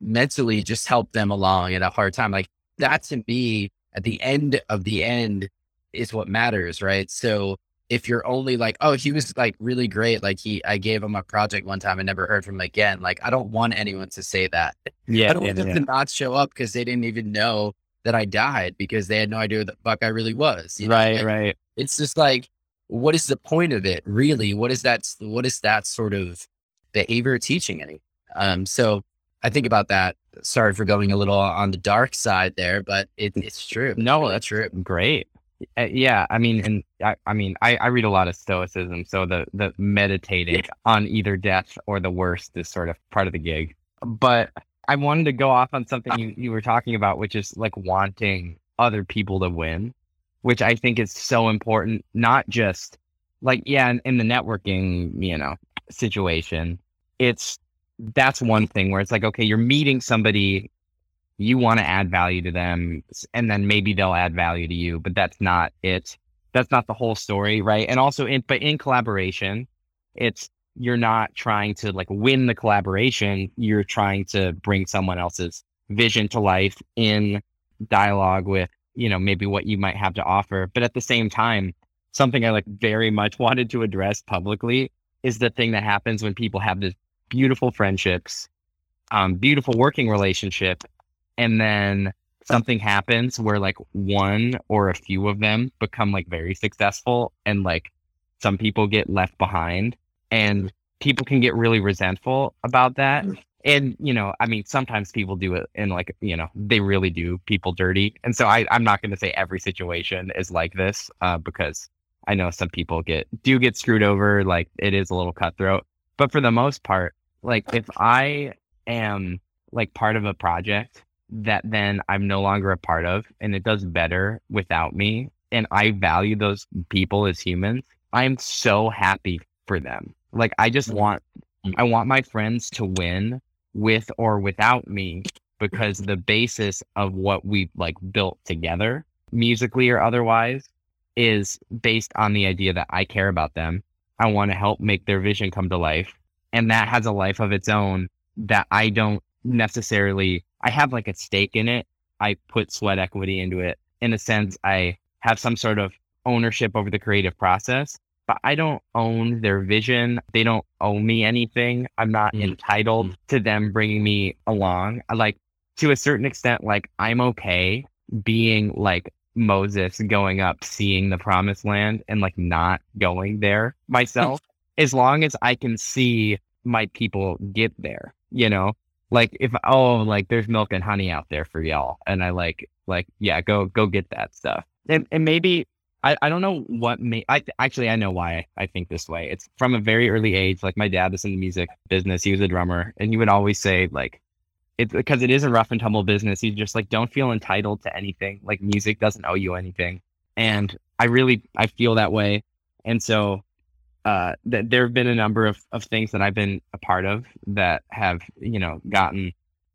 mentally just help them along at a hard time, like that to me at the end of the end is what matters, right? So if you're only like, oh, he was like really great, like he, I gave him a project one time and never heard from him again. Like, I don't want anyone to say that. Yeah, I don't want them yeah. to not show up because they didn't even know that I died because they had no idea who the fuck I really was. You know? Right, like, right. It's just like, what is the point of it, really? What is that? What is that sort of behavior teaching any? Um, so I think about that. Sorry for going a little on the dark side there, but it, it's true. No, that's true. Great. Uh, yeah, I mean, and I, I mean, I, I read a lot of Stoicism, so the the meditating on either death or the worst is sort of part of the gig. But I wanted to go off on something you, you were talking about, which is like wanting other people to win, which I think is so important. Not just like yeah, in, in the networking, you know, situation, it's that's one thing where it's like okay, you're meeting somebody you want to add value to them and then maybe they'll add value to you but that's not it. That's not the whole story right? And also in but in collaboration it's you're not trying to like win the collaboration you're trying to bring someone else's vision to life in dialogue with you know maybe what you might have to offer. But at the same time something i like very much wanted to address publicly is the thing that happens when people have this beautiful friendships um, beautiful working relationship and then something happens where like one or a few of them become like very successful and like some people get left behind and people can get really resentful about that. Mm. and you know i mean sometimes people do it and like you know they really do people dirty. And so I, i'm not going to say every situation is like this uh, because i know some people get do get screwed over like it is a little cutthroat but for the most part like if i am like part of a project that then I'm no longer a part of and it does better without me and I value those people as humans, I'm so happy for them. Like I just mm-hmm. want I want my friends to win with or without me because the basis of what we've like built together, musically or otherwise, is based on the idea that I care about them. I want to help make their vision come to life. And that has a life of its own that I don't necessarily I have like a stake in it. I put sweat equity into it. In a sense, I have some sort of ownership over the creative process, but I don't own their vision. They don't owe me anything. I'm not mm-hmm. entitled mm. to them bringing me along. I like to a certain extent, like I'm okay being like Moses going up, seeing the promised land and like not going there hmm. myself, as long as I can see my people get there, you know? like if oh like there's milk and honey out there for y'all and i like like yeah go go get that stuff and, and maybe I, I don't know what may I actually I know why I think this way. It's from a very early age. Like my dad was in the music business. He was a drummer, and he would always say like, it's because it is a rough and tumble business. You just like, don't feel entitled to anything. Like music doesn't owe you anything, and I really I feel that way. And so uh, that there have been a number of, of things that I've been a part of that have, you know, gotten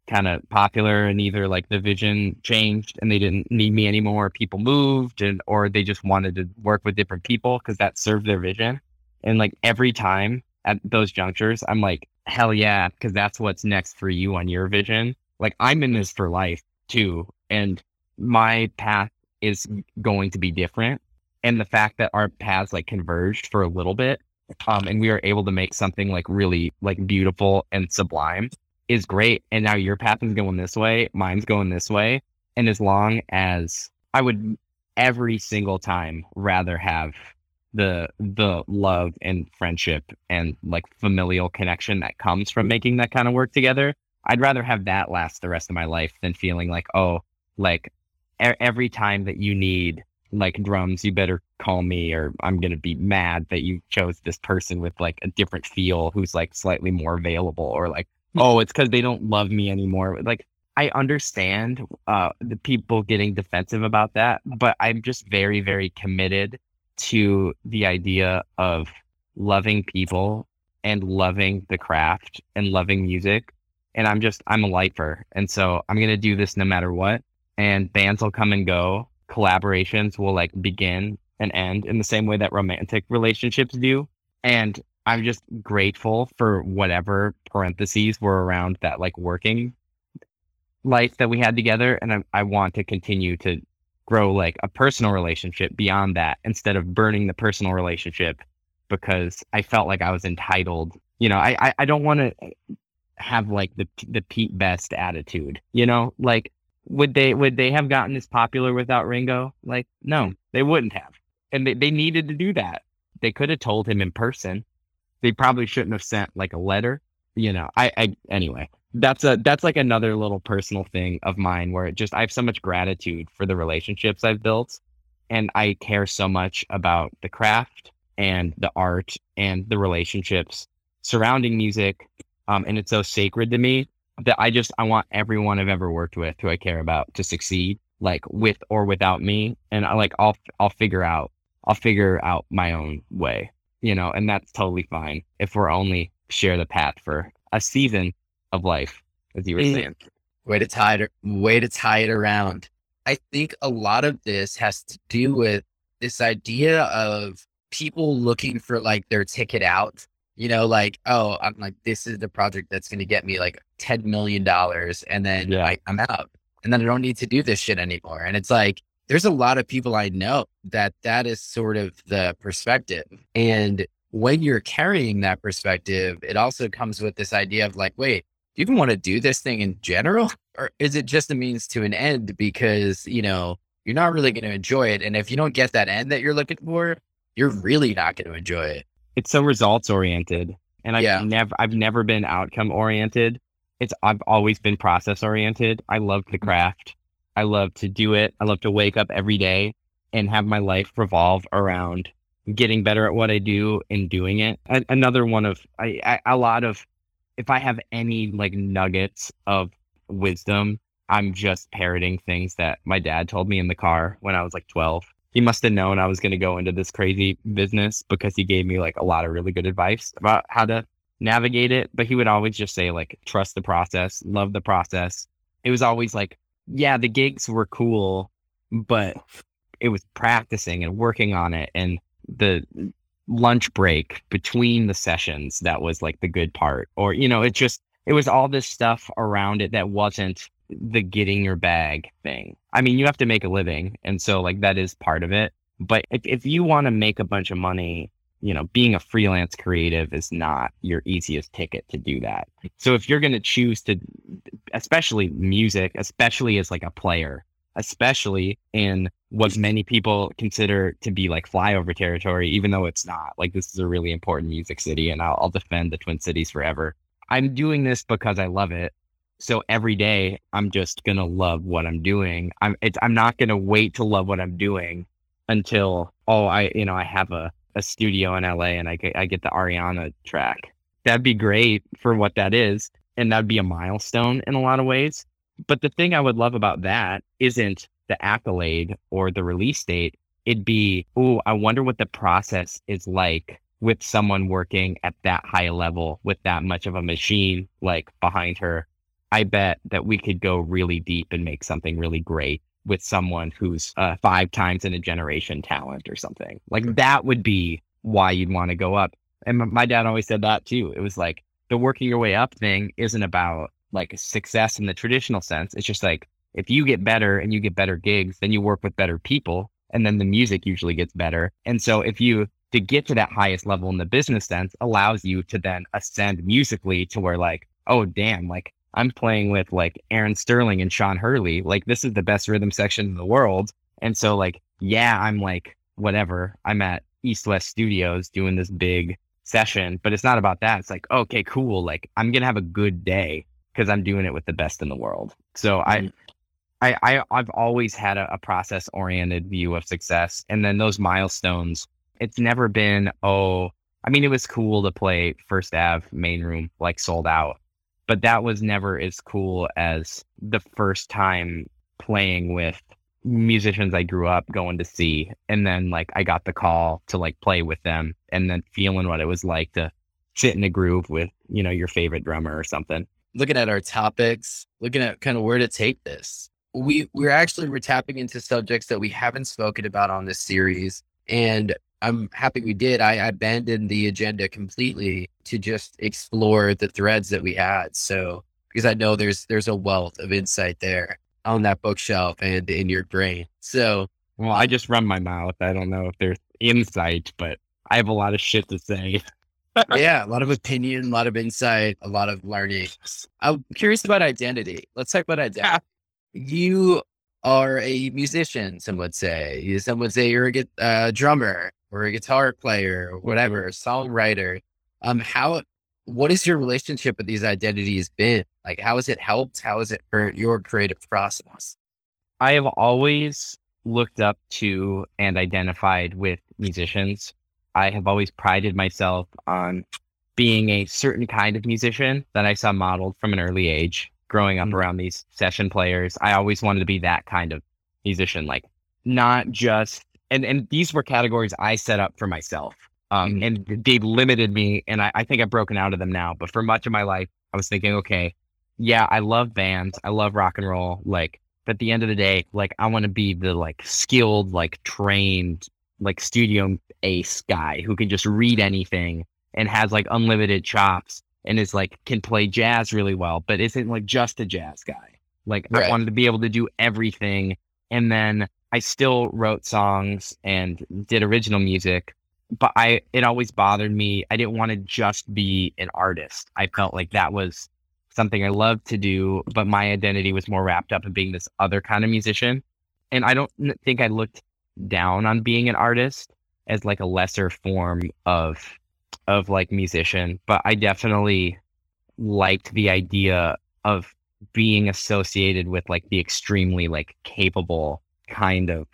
kind of popular and either like the vision changed and they didn't need me anymore. People moved and, or they just wanted to work with different people because that served their vision. And like every time at those junctures, I'm like, hell yeah, because that's what's next for you on your vision. Like I'm in this for life too. And my path is going to be different and the fact that our paths like converged for a little bit um, and we are able to make something like really like beautiful and sublime is great and now your path is going this way mine's going this way and as long as i would every single time rather have the the love and friendship and like familial connection that comes from making that kind of work together i'd rather have that last the rest of my life than feeling like oh like every time that you need like drums, you better call me or I'm going to be mad that you chose this person with like a different feel who's like slightly more available or like, hmm. oh, it's because they don't love me anymore. Like, I understand uh, the people getting defensive about that, but I'm just very, very committed to the idea of loving people and loving the craft and loving music. And I'm just, I'm a lifer. And so I'm going to do this no matter what. And bands will come and go collaborations will like begin and end in the same way that romantic relationships do. And I'm just grateful for whatever parentheses were around that like working life that we had together. And I, I want to continue to grow like a personal relationship beyond that instead of burning the personal relationship because I felt like I was entitled. You know, I, I, I don't want to have like the the Pete Best attitude, you know, like would they would they have gotten as popular without Ringo? Like, no, they wouldn't have. And they, they needed to do that. They could have told him in person. They probably shouldn't have sent like a letter. You know, I, I anyway, that's a that's like another little personal thing of mine where it just I have so much gratitude for the relationships I've built and I care so much about the craft and the art and the relationships surrounding music um, and it's so sacred to me that I just I want everyone I've ever worked with who I care about to succeed like with or without me and I like I'll I'll figure out I'll figure out my own way you know and that's totally fine if we're only share the path for a season of life, as you were mm. saying. Way to tie it, way to tie it around. I think a lot of this has to do with this idea of people looking for like their ticket out. You know, like, oh, I'm like, this is the project that's going to get me like $10 million. And then yeah. I, I'm out. And then I don't need to do this shit anymore. And it's like, there's a lot of people I know that that is sort of the perspective. And when you're carrying that perspective, it also comes with this idea of like, wait, do you even want to do this thing in general? Or is it just a means to an end because, you know, you're not really going to enjoy it. And if you don't get that end that you're looking for, you're really not going to enjoy it. It's so results oriented. And I've yeah. never I've never been outcome oriented. It's I've always been process oriented. I love the mm-hmm. craft. I love to do it. I love to wake up every day and have my life revolve around getting better at what I do and doing it. Another one of I, I, a lot of if I have any like nuggets of wisdom, I'm just parroting things that my dad told me in the car when I was like 12. He must have known I was going to go into this crazy business because he gave me like a lot of really good advice about how to navigate it. But he would always just say, like, trust the process, love the process. It was always like, yeah, the gigs were cool, but it was practicing and working on it and the lunch break between the sessions that was like the good part or you know it just it was all this stuff around it that wasn't the getting your bag thing. I mean you have to make a living and so like that is part of it but if, if you want to make a bunch of money you know being a freelance creative is not your easiest ticket to do that. So if you're going to choose to especially music especially as like a player especially in what many people consider to be like flyover territory, even though it's not. Like, this is a really important music city, and I'll, I'll defend the Twin Cities forever. I'm doing this because I love it. So every day, I'm just gonna love what I'm doing. I'm it's, I'm not gonna wait to love what I'm doing until oh I you know I have a, a studio in LA and I get I get the Ariana track. That'd be great for what that is, and that'd be a milestone in a lot of ways. But the thing I would love about that isn't the accolade or the release date. It'd be, oh, I wonder what the process is like with someone working at that high level with that much of a machine like behind her. I bet that we could go really deep and make something really great with someone who's uh, five times in a generation talent or something. Like that would be why you'd want to go up. And my dad always said that too. It was like the working your way up thing isn't about like success in the traditional sense. It's just like if you get better and you get better gigs, then you work with better people and then the music usually gets better. And so if you to get to that highest level in the business sense allows you to then ascend musically to where like, oh damn, like I'm playing with like Aaron Sterling and Sean Hurley. Like this is the best rhythm section in the world. And so like, yeah, I'm like whatever. I'm at East West Studios doing this big session, but it's not about that. It's like, okay, cool. Like I'm gonna have a good day because I'm doing it with the best in the world. So mm-hmm. I, I, I, have always had a, a process oriented view of success. And then those milestones, it's never been, oh, I mean, it was cool to play First Ave main room, like sold out, but that was never as cool as the first time playing with musicians I grew up going to see. And then like I got the call to like play with them and then feeling what it was like to sit in a groove with, you know, your favorite drummer or something looking at our topics, looking at kind of where to take this. We we're actually we're tapping into subjects that we haven't spoken about on this series. And I'm happy we did. I, I abandoned the agenda completely to just explore the threads that we had. So because I know there's there's a wealth of insight there on that bookshelf and in your brain. So well, I just run my mouth. I don't know if there's insight, but I have a lot of shit to say. yeah, a lot of opinion, a lot of insight, a lot of learning. I'm curious about identity. Let's talk about identity. You are a musician, some would say. Some would say you're a uh, drummer or a guitar player or whatever, a songwriter. Um, how, what is your relationship with these identities been? Like, how has it helped? How has it hurt your creative process? I have always looked up to and identified with musicians. I have always prided myself on being a certain kind of musician that I saw modeled from an early age growing up mm-hmm. around these session players. I always wanted to be that kind of musician, like not just and and these were categories I set up for myself. Um, mm-hmm. and they limited me and I, I think I've broken out of them now. But for much of my life, I was thinking, okay, yeah, I love bands, I love rock and roll, like but at the end of the day, like I want to be the like skilled, like trained, like studio ace guy who can just read anything and has like unlimited chops and is like can play jazz really well, but isn't like just a jazz guy. Like right. I wanted to be able to do everything. And then I still wrote songs and did original music, but I it always bothered me. I didn't want to just be an artist. I felt like that was something I loved to do, but my identity was more wrapped up in being this other kind of musician. And I don't think I looked down on being an artist as like a lesser form of of like musician, but I definitely liked the idea of being associated with like the extremely like capable kind of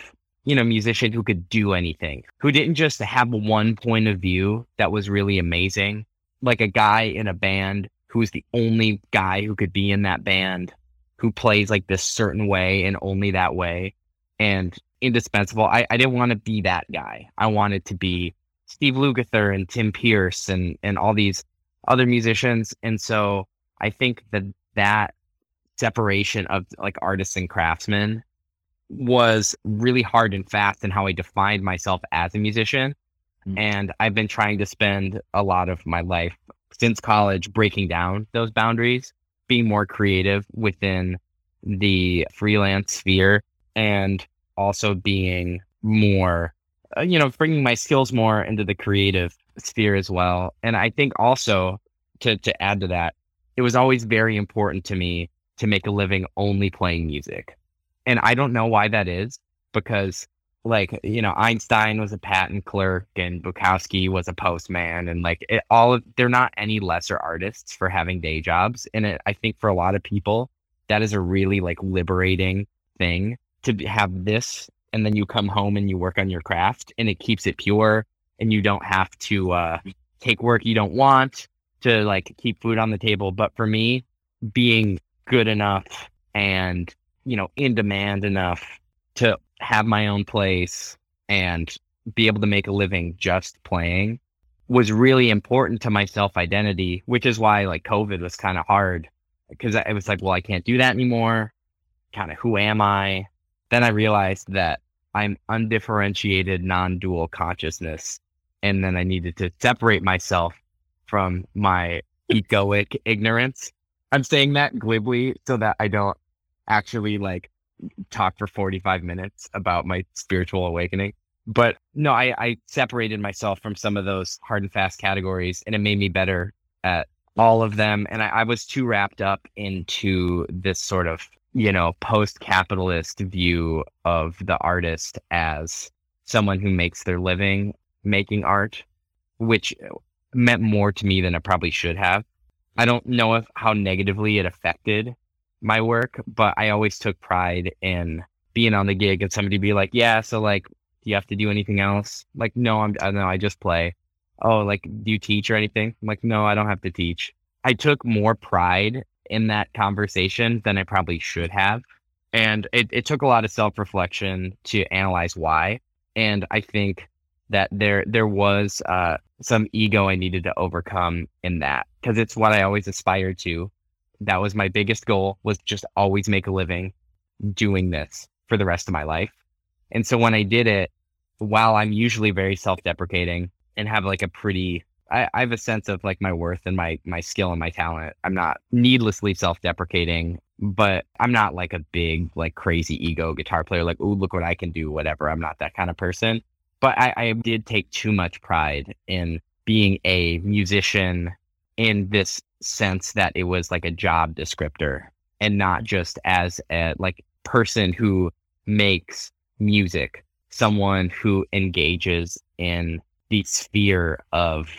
you know musician who could do anything who didn't just have one point of view that was really amazing. Like a guy in a band who's the only guy who could be in that band who plays like this certain way and only that way and indispensable i, I didn't want to be that guy i wanted to be Steve Lukather and Tim Pierce and and all these other musicians. And so I think that that separation of like artists and craftsmen was really hard and fast in how I defined myself as a musician. Mm-hmm. And I've been trying to spend a lot of my life since college breaking down those boundaries, being more creative within the freelance sphere and also being more uh, you know, bringing my skills more into the creative sphere as well. And I think also to to add to that, it was always very important to me to make a living only playing music. And I don't know why that is because like, you know, Einstein was a patent clerk and Bukowski was a postman and like it, all of, they're not any lesser artists for having day jobs. And it, I think for a lot of people, that is a really like liberating thing to have this and then you come home and you work on your craft and it keeps it pure and you don't have to uh, take work you don't want to like keep food on the table. But for me being good enough and you know in demand enough to have my own place and be able to make a living just playing was really important to my self identity which is why like covid was kind of hard because it was like well i can't do that anymore. Kind of who am i then i realized that I'm undifferentiated non-dual consciousness. And then I needed to separate myself from my egoic ignorance. I'm saying that glibly so that I don't actually like talk for 45 minutes about my spiritual awakening. But no, I, I separated myself from some of those hard and fast categories and it made me better at all of them. And I, I was too wrapped up into this sort of you know, post capitalist view of the artist as someone who makes their living making art, which uh, meant more to me than it probably should have. I don't know if how negatively it affected my work, but I always took pride in being on the gig and somebody be like, "Yeah, so like, do you have to do anything else?" Like, no, I'm I know I just play. Oh, like, do you teach or anything? I'm like, no, I don't have to teach. I took more pride in that conversation than I probably should have. And it, it took a lot of self reflection to analyze why. And I think that there there was uh, some ego I needed to overcome in that because it's what I always aspired to. That was my biggest goal was just always make a living doing this for the rest of my life. And so when I did it, while I'm usually very self deprecating and have like a pretty I, I have a sense of like my worth and my my skill and my talent. I'm not needlessly self-deprecating, but I'm not like a big like crazy ego guitar player. Like, oh, look what I can do. Whatever. I'm not that kind of person. But I, I did take too much pride in being a musician in this sense that it was like a job descriptor and not mm. just as a like person who makes music, someone who engages in the sphere of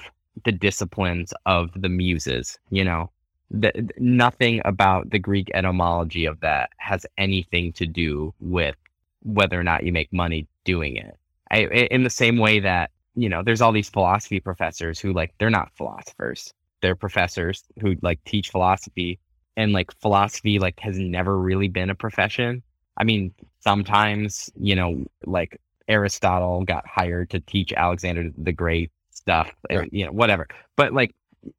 the disciplines of the muses, you know? the, nothing about the Greek etymology of that has anything to do with whether or not you make money doing it. I, in the same way that, you know, there's all these philosophy professors who like, they're not philosophers. They're professors who like teach philosophy and like philosophy like has never really been a profession. I mean, sometimes, you know, like Aristotle got hired to teach Alexander the Great stuff, right. you know, whatever. But like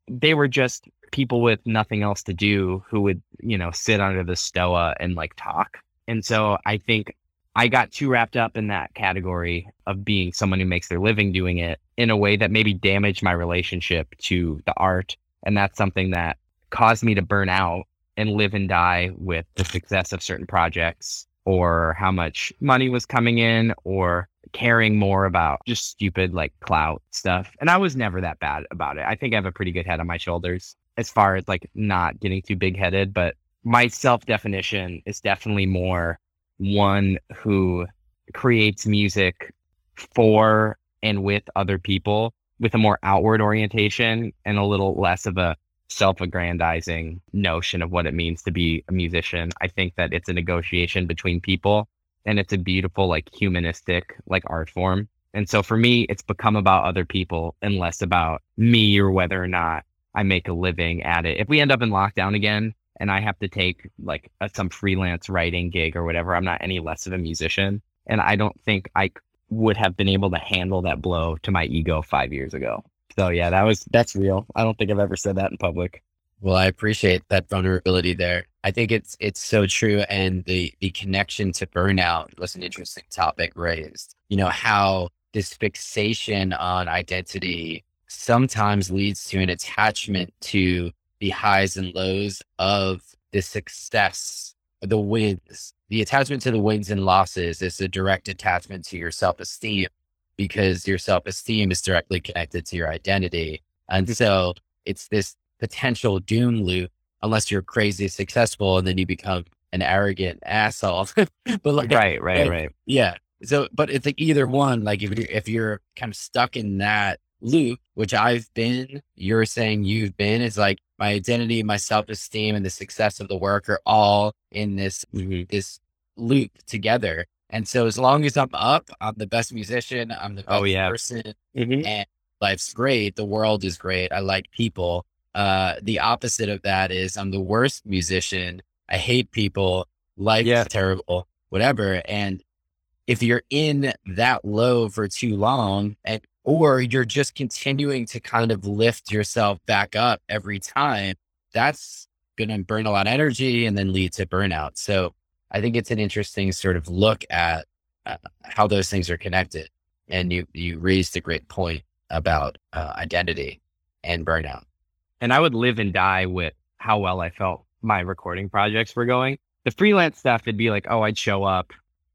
they were just people with nothing else to do who would, you know, sit under the stoa and like talk. And so I think I got too wrapped up in that category of being someone who makes their living doing it in a way that maybe damaged my relationship to the art. And that's something that caused me to burn out and live and die with the success of certain projects or how much money was coming in or caring more about just stupid like clout stuff. And I was never that bad about it. I think I have a pretty good head on my shoulders as far as like not getting too big headed, but my self definition is definitely more one who creates music for and with other people with a more outward orientation and a little less of a self-aggrandizing notion of what it means to be a musician. I think that it's a negotiation between people and it's a beautiful like humanistic like art form. And so for me, it's become about other people and less about me or whether or not I make a living at it. If we end up in lockdown again and I have to take like a, some freelance writing gig or whatever, I'm not any less of a musician. And I don't think I would have been able to handle that blow to my ego five years ago. So yeah, that was that's real. I don't think I've ever said that in public. Well, I appreciate that vulnerability there. I think it's it's so true, and the the connection to burnout was an interesting topic raised. You know how this fixation on identity sometimes leads to an attachment to the highs and lows of the success, the wins. The attachment to the wins and losses is a direct attachment to your self esteem because your self esteem is directly connected to your identity. And mm-hmm. so it's this potential doom loop unless you're crazy successful and then you become an arrogant asshole. but like, right, right, like, right. Yeah. So, but it's like either one, like if you're, if you're kind of stuck in that loop, which I've been, you're saying you've been, it's like my identity, my self esteem and the success of the work are all in this, mm-hmm. this loop together. And so as long as I'm up, I'm the best musician, I'm the oh, best oh, yeah. person, mm-hmm. and life's great. The world is great. I like people. Uh, the opposite of that is I'm the worst musician. I hate people. Life's yeah. terrible, whatever. And if you're in that low for too long, and or you're just continuing to kind of lift yourself back up every time, that's going to burn a lot of energy and then lead to burnout. So I think it's an interesting sort of look at uh, how those things are connected. And you you raised a great point about uh, identity and burnout. And I would live and die with how well I felt my recording projects were going. The freelance stuff, it'd be like, oh, I'd show up,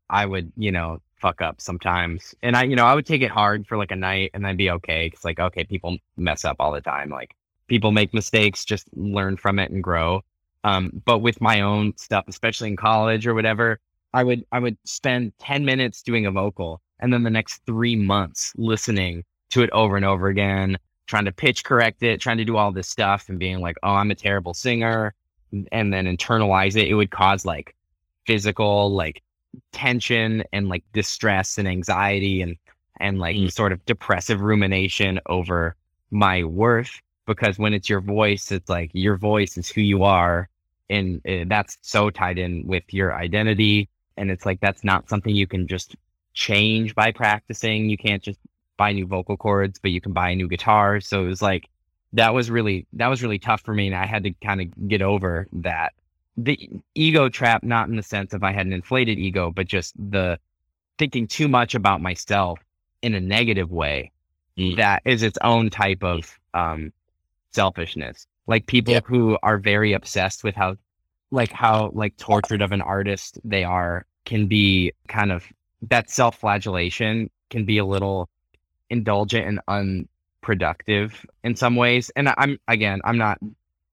I would, you know, fuck up sometimes, and I, you know, I would take it hard for like a night, and then be okay. It's like, okay, people mess up all the time. Like people make mistakes, just learn from it and grow. Um, but with my own stuff, especially in college or whatever, I would I would spend 10 minutes doing a vocal and then the next three months listening to it over and over again, trying to pitch correct it, trying to do all this stuff and being like, oh, I'm a terrible singer, and then internalize it. It would cause like physical like tension and like distress and anxiety and and like mm. sort of depressive rumination over my worth because when it's your voice, it's like your voice is who you are and uh, that's so tied in with your identity. And it's like that's not something you can just change by practicing. You can't just buy new vocal cords but you can buy a new guitar. So it was like that was really that was really tough for me and i had to kind of get over that. The ego trap not in the sense of i had an inflated ego but just the thinking too much about myself in a negative way mm. that is its own type of um selfishness. Like people yep. who are very obsessed with how like how like tortured of an artist they are can be kind of that self-flagellation can be a little indulgent and unproductive in some ways. And i'm again i'm not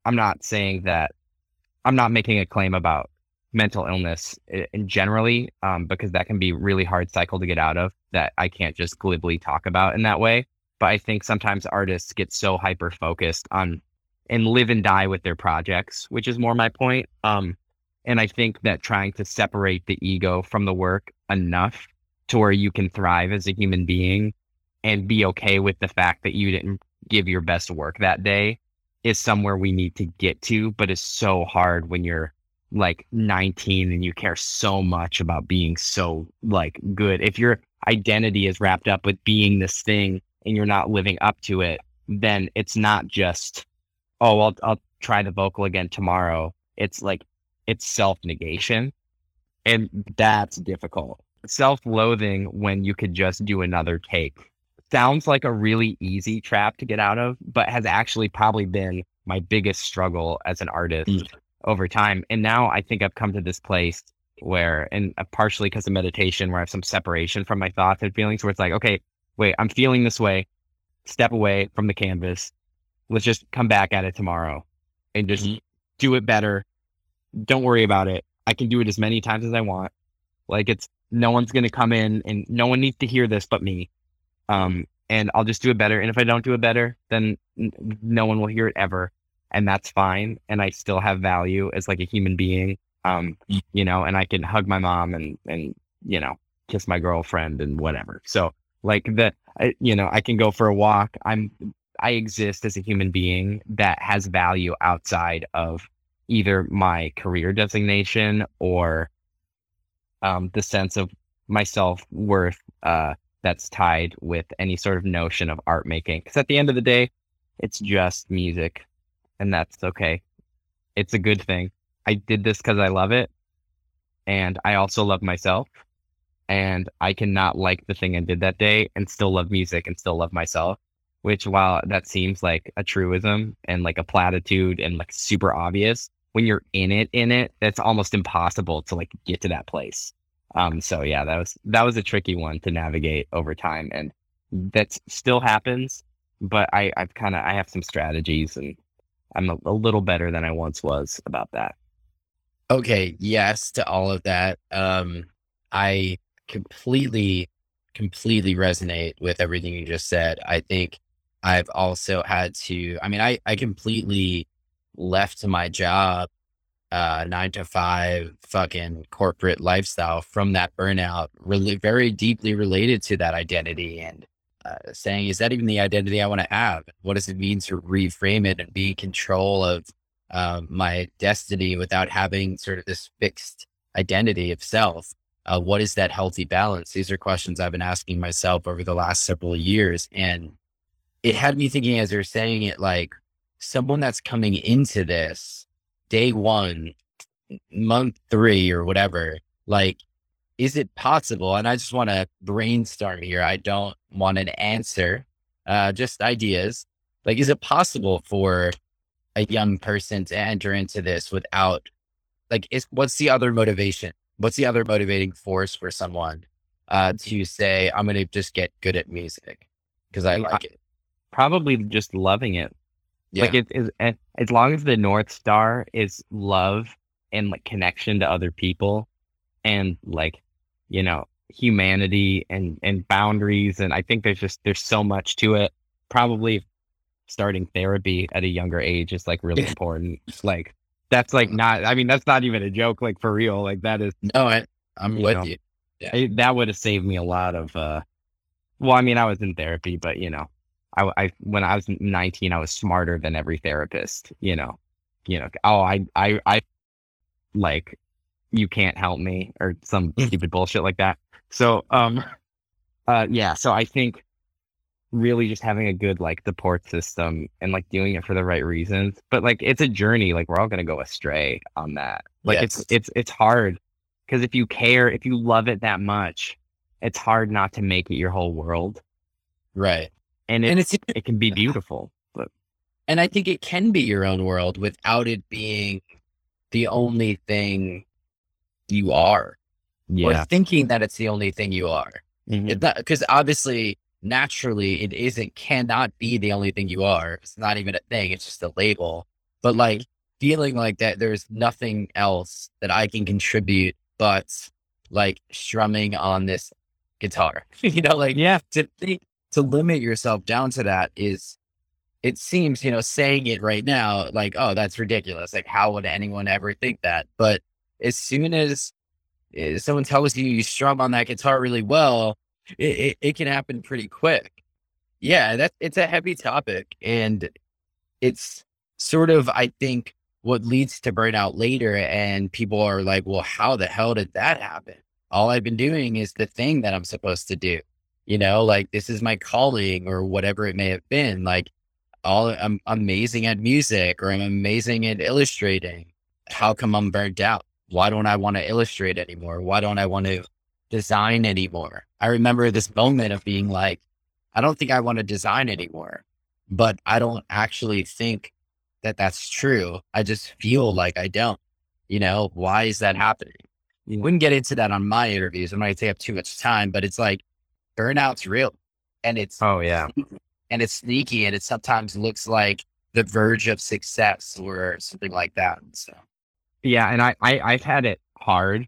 i'm not saying that i'm not making a claim about mental illness in generally um, because that can be really hard cycle to get out of that i can't just glibly talk about in that way. But i think sometimes artists get so hyper focused on and live and die with their projects, which is more my point. Um, and I think that trying to separate the ego from the work enough to where you can thrive as a human being and be okay with the fact that you didn't give your best work that day is somewhere we need to get to, but it's so hard when you're like 19 and you care so much about being so like good. If your identity is wrapped up with being this thing and you're not living up to it, then it's not just, oh, I'll, I'll try the vocal again tomorrow. It's like, it's self negation. And that's difficult. Self loathing when you could just do another take sounds like a really easy trap to get out of, but has actually probably been my biggest struggle as an artist mm. over time. And now I think I've come to this place where, and uh, partially because of meditation, where I have some separation from my thoughts and feelings, where it's like, okay, wait, I'm feeling this way. Step away from the canvas. Let's just come back at it tomorrow and just mm-hmm. do it better. Don't worry about it. I can do it as many times as I want. Like it's no one's going to come in and no one needs to hear this but me. Um, and I'll just do it better. And if I don't do it better, then n- no one will hear it ever. And that's fine. And I still have value as like a human being. Um, mm. you know, and I can hug my mom and, and, you know, kiss my girlfriend and whatever. So like the, I, you know, I can go for a walk. I'm, I exist as a human being that has value outside of either my career designation or um, the sense of my self worth uh, that's tied with any sort of notion of art making. Because at the end of the day, it's just music, and that's okay. It's a good thing. I did this because I love it, and I also love myself. And I cannot like the thing I did that day and still love music and still love myself. Which, while that seems like a truism and like a platitude and like super obvious, when you're in it, in it, that's almost impossible to like get to that place. Um, so yeah, that was that was a tricky one to navigate over time, and that still happens. But I I've kind of I have some strategies, and I'm a, a little better than I once was about that. Okay, yes to all of that. Um, I completely completely resonate with everything you just said. I think I've also had to. I mean, I I completely left my job uh, nine to five fucking corporate lifestyle from that burnout, really very deeply related to that identity and uh, saying, is that even the identity I want to have? What does it mean to reframe it and be in control of uh, my destiny without having sort of this fixed identity of self? Uh, what is that healthy balance? These are questions I've been asking myself over the last several years. And it had me thinking as you're saying it, like someone that's coming into this day one, month three, or whatever, like, is it possible? And I just want to brainstorm here. I don't want an answer, uh, just ideas. Like, is it possible for a young person to enter into this without, like, is what's the other motivation? What's the other motivating force for someone uh, to say, I'm going to just get good at music because I like it? Probably just loving it. Yeah. Like it is as long as the North Star is love and like connection to other people and like, you know, humanity and and boundaries and I think there's just there's so much to it. Probably starting therapy at a younger age is like really important. Like that's like not I mean that's not even a joke like for real. Like that is No, I, I'm with know, you. Yeah. I, that would have saved me a lot of uh well, I mean, I was in therapy, but you know, I, I when I was 19, I was smarter than every therapist. You know, you know. Oh, I I I like you can't help me or some mm. stupid bullshit like that. So um, uh, yeah. So I think really just having a good like support system and like doing it for the right reasons. But like it's a journey. Like we're all gonna go astray on that. Like yes. it's it's it's hard because if you care, if you love it that much, it's hard not to make it your whole world. Right and, and it's it can be beautiful. But and I think it can be your own world without it being the only thing you are. Yeah. Or thinking that it's the only thing you are. Because mm-hmm. obviously, naturally, it isn't, cannot be the only thing you are. It's not even a thing, it's just a label. But like feeling like that there's nothing else that I can contribute but like strumming on this guitar. you know, like yeah, to think to limit yourself down to that is it seems, you know, saying it right now, like, oh, that's ridiculous. Like, how would anyone ever think that? But as soon as eh, someone tells you you strum on that guitar really well, it, it, it can happen pretty quick. Yeah, that's it's a heavy topic. And it's sort of, I think, what leads to burnout later. And people are like, well, how the hell did that happen? All I've been doing is the thing that I'm supposed to do. You know, like this is my calling or whatever it may have been. Like all I'm amazing at music or I'm amazing at illustrating. How come I'm burnt out? Why don't I want to illustrate anymore? Why don't I want to design anymore? I remember this moment of being like, I don't think I want to design anymore, but I don't actually think that that's true. I just feel like I don't. You know, why is that happening? You wouldn't get into that on my interviews. Going to take up too much time, but it's like burnout's real and it's oh yeah and it's sneaky and it sometimes looks like the verge of success or something like that. So yeah, and I, I I've had it hard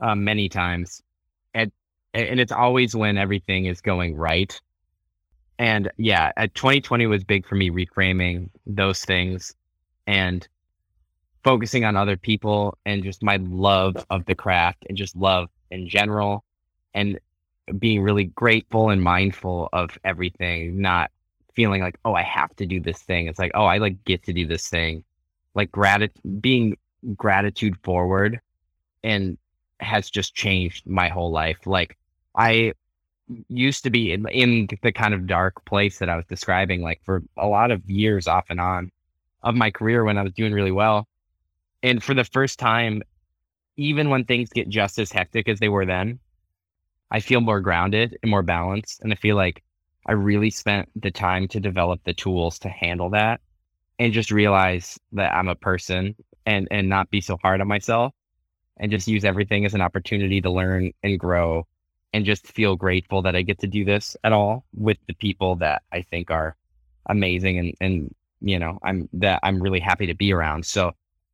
uh, many times, and and it's always when everything is going right. And yeah, 2020 was big for me reframing those things and focusing on other people and just my love of the craft and just love in general and being really grateful and mindful of everything, not feeling like, oh, I have to do this thing. It's like, oh, I like get to do this thing. Like gratitude, being gratitude forward and has just changed my whole life. Like I used to be in, in the kind of dark place that I was describing, like for a lot of years off and on of my career when I was doing really well. And for the first time, even when things get just as hectic as they were then, I feel more grounded and more balanced. And I feel like I really spent the time to develop the tools to handle that and just realize that I'm a person and and not be so hard on myself and just use everything as an opportunity to learn and grow and just feel grateful that I get to do this at all with the people that I think are amazing and and you know I'm that I'm really happy to be around. So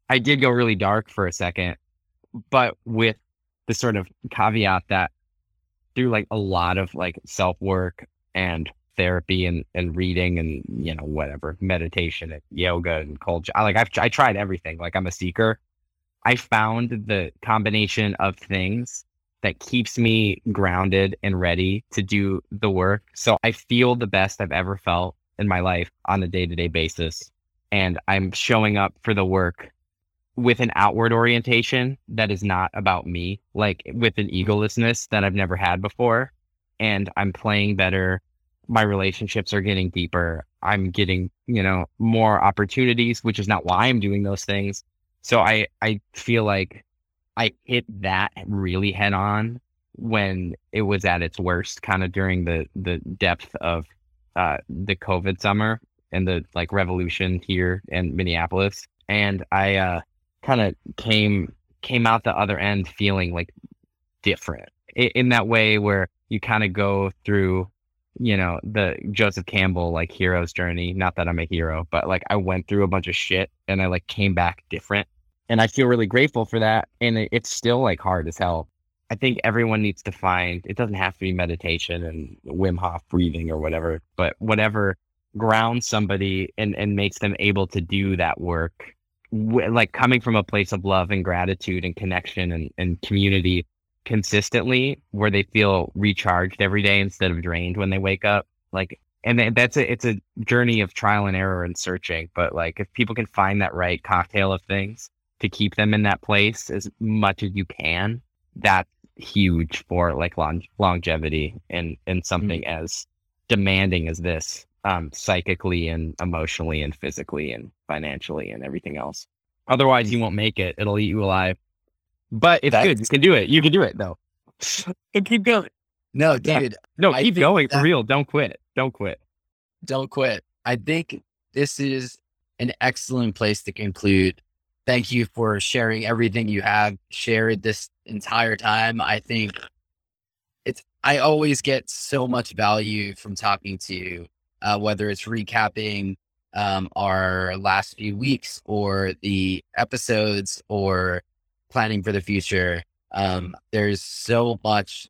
I did go really dark for a second, but with the sort of caveat that through like a lot of like self work and therapy and, and reading and you know whatever meditation and yoga and culture I like I've I tried everything like I'm a seeker. I found the combination of things that keeps me grounded and ready to do the work so I feel the best I've ever felt in my life on a day-to-day basis and I'm showing up for the work with an outward orientation that is not about me like with an egolessness that I've never had before and I'm playing better my relationships are getting deeper. I'm getting, you know, more opportunities, which is not why I'm doing those things. So I, I feel like I hit that really head on when it was at its worst, kind of during the, the depth of uh, the COVID summer and the like revolution here in Minneapolis. And I uh, kind of came, came out the other end feeling like different in, in that way where you kind of go through you know, the Joseph Campbell like hero's journey. Not that I'm a hero, but like I went through a bunch of shit and I like came back different. And I feel really grateful for that. And it, it's still like hard as hell. I think everyone needs to find it doesn't have to be meditation and Wim Hof breathing or whatever, but whatever grounds somebody and, and makes them able to do that work, like coming from a place of love and gratitude and connection and, and community consistently where they feel recharged every day instead of drained when they wake up. Like, and that's a, it's a journey of trial and error and searching. But like, if people can find that right cocktail of things to keep them in that place as much as you can, that's huge for like long, longevity and, and something mm-hmm. as demanding as this, um, psychically and emotionally and physically and financially and everything else. Otherwise, you won't make it. It'll eat you alive. But it's That's... good. You can do it. You can do it though. and keep going. No, dude. Yeah. No, keep going for real. Don't quit. Don't quit. Don't quit. I think this is an excellent place to conclude. Thank you for sharing everything you have shared this entire time. I think it's, I always get so much value from talking to you, uh, whether it's recapping um, our last few weeks or the episodes or planning for the future. Um, there's so much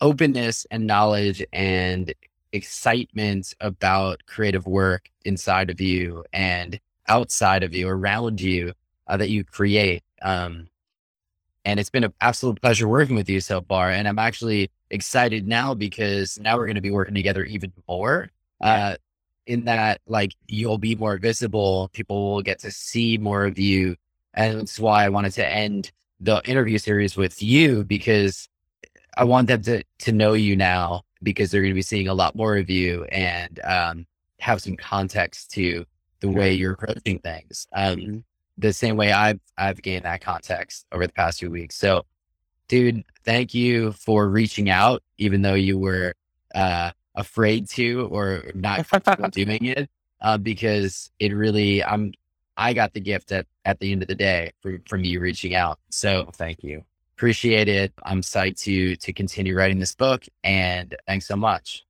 openness and knowledge and excitement about creative work inside of you and outside of you, around you uh, that you create. Um, and it's been an absolute pleasure working with you so far. And I'm actually excited now because now we're going to be working together even more. Uh, in that, like, you'll be more visible, people will get to see more of you. And that's why I wanted to end the interview series with you because I want them to, to know you now because they're going to be seeing a lot more of you and um, have some context to the way you're approaching things. Um, mm-hmm. the same way I've I've gained that context over the past few weeks. So, dude, thank you for reaching out, even though you were uh, afraid to or not doing it, uh, because it really I'm I got the gift at at the end of the day from from you reaching out. So, thank you. Appreciate it. I'm psyched to to continue writing this book, and thanks so much.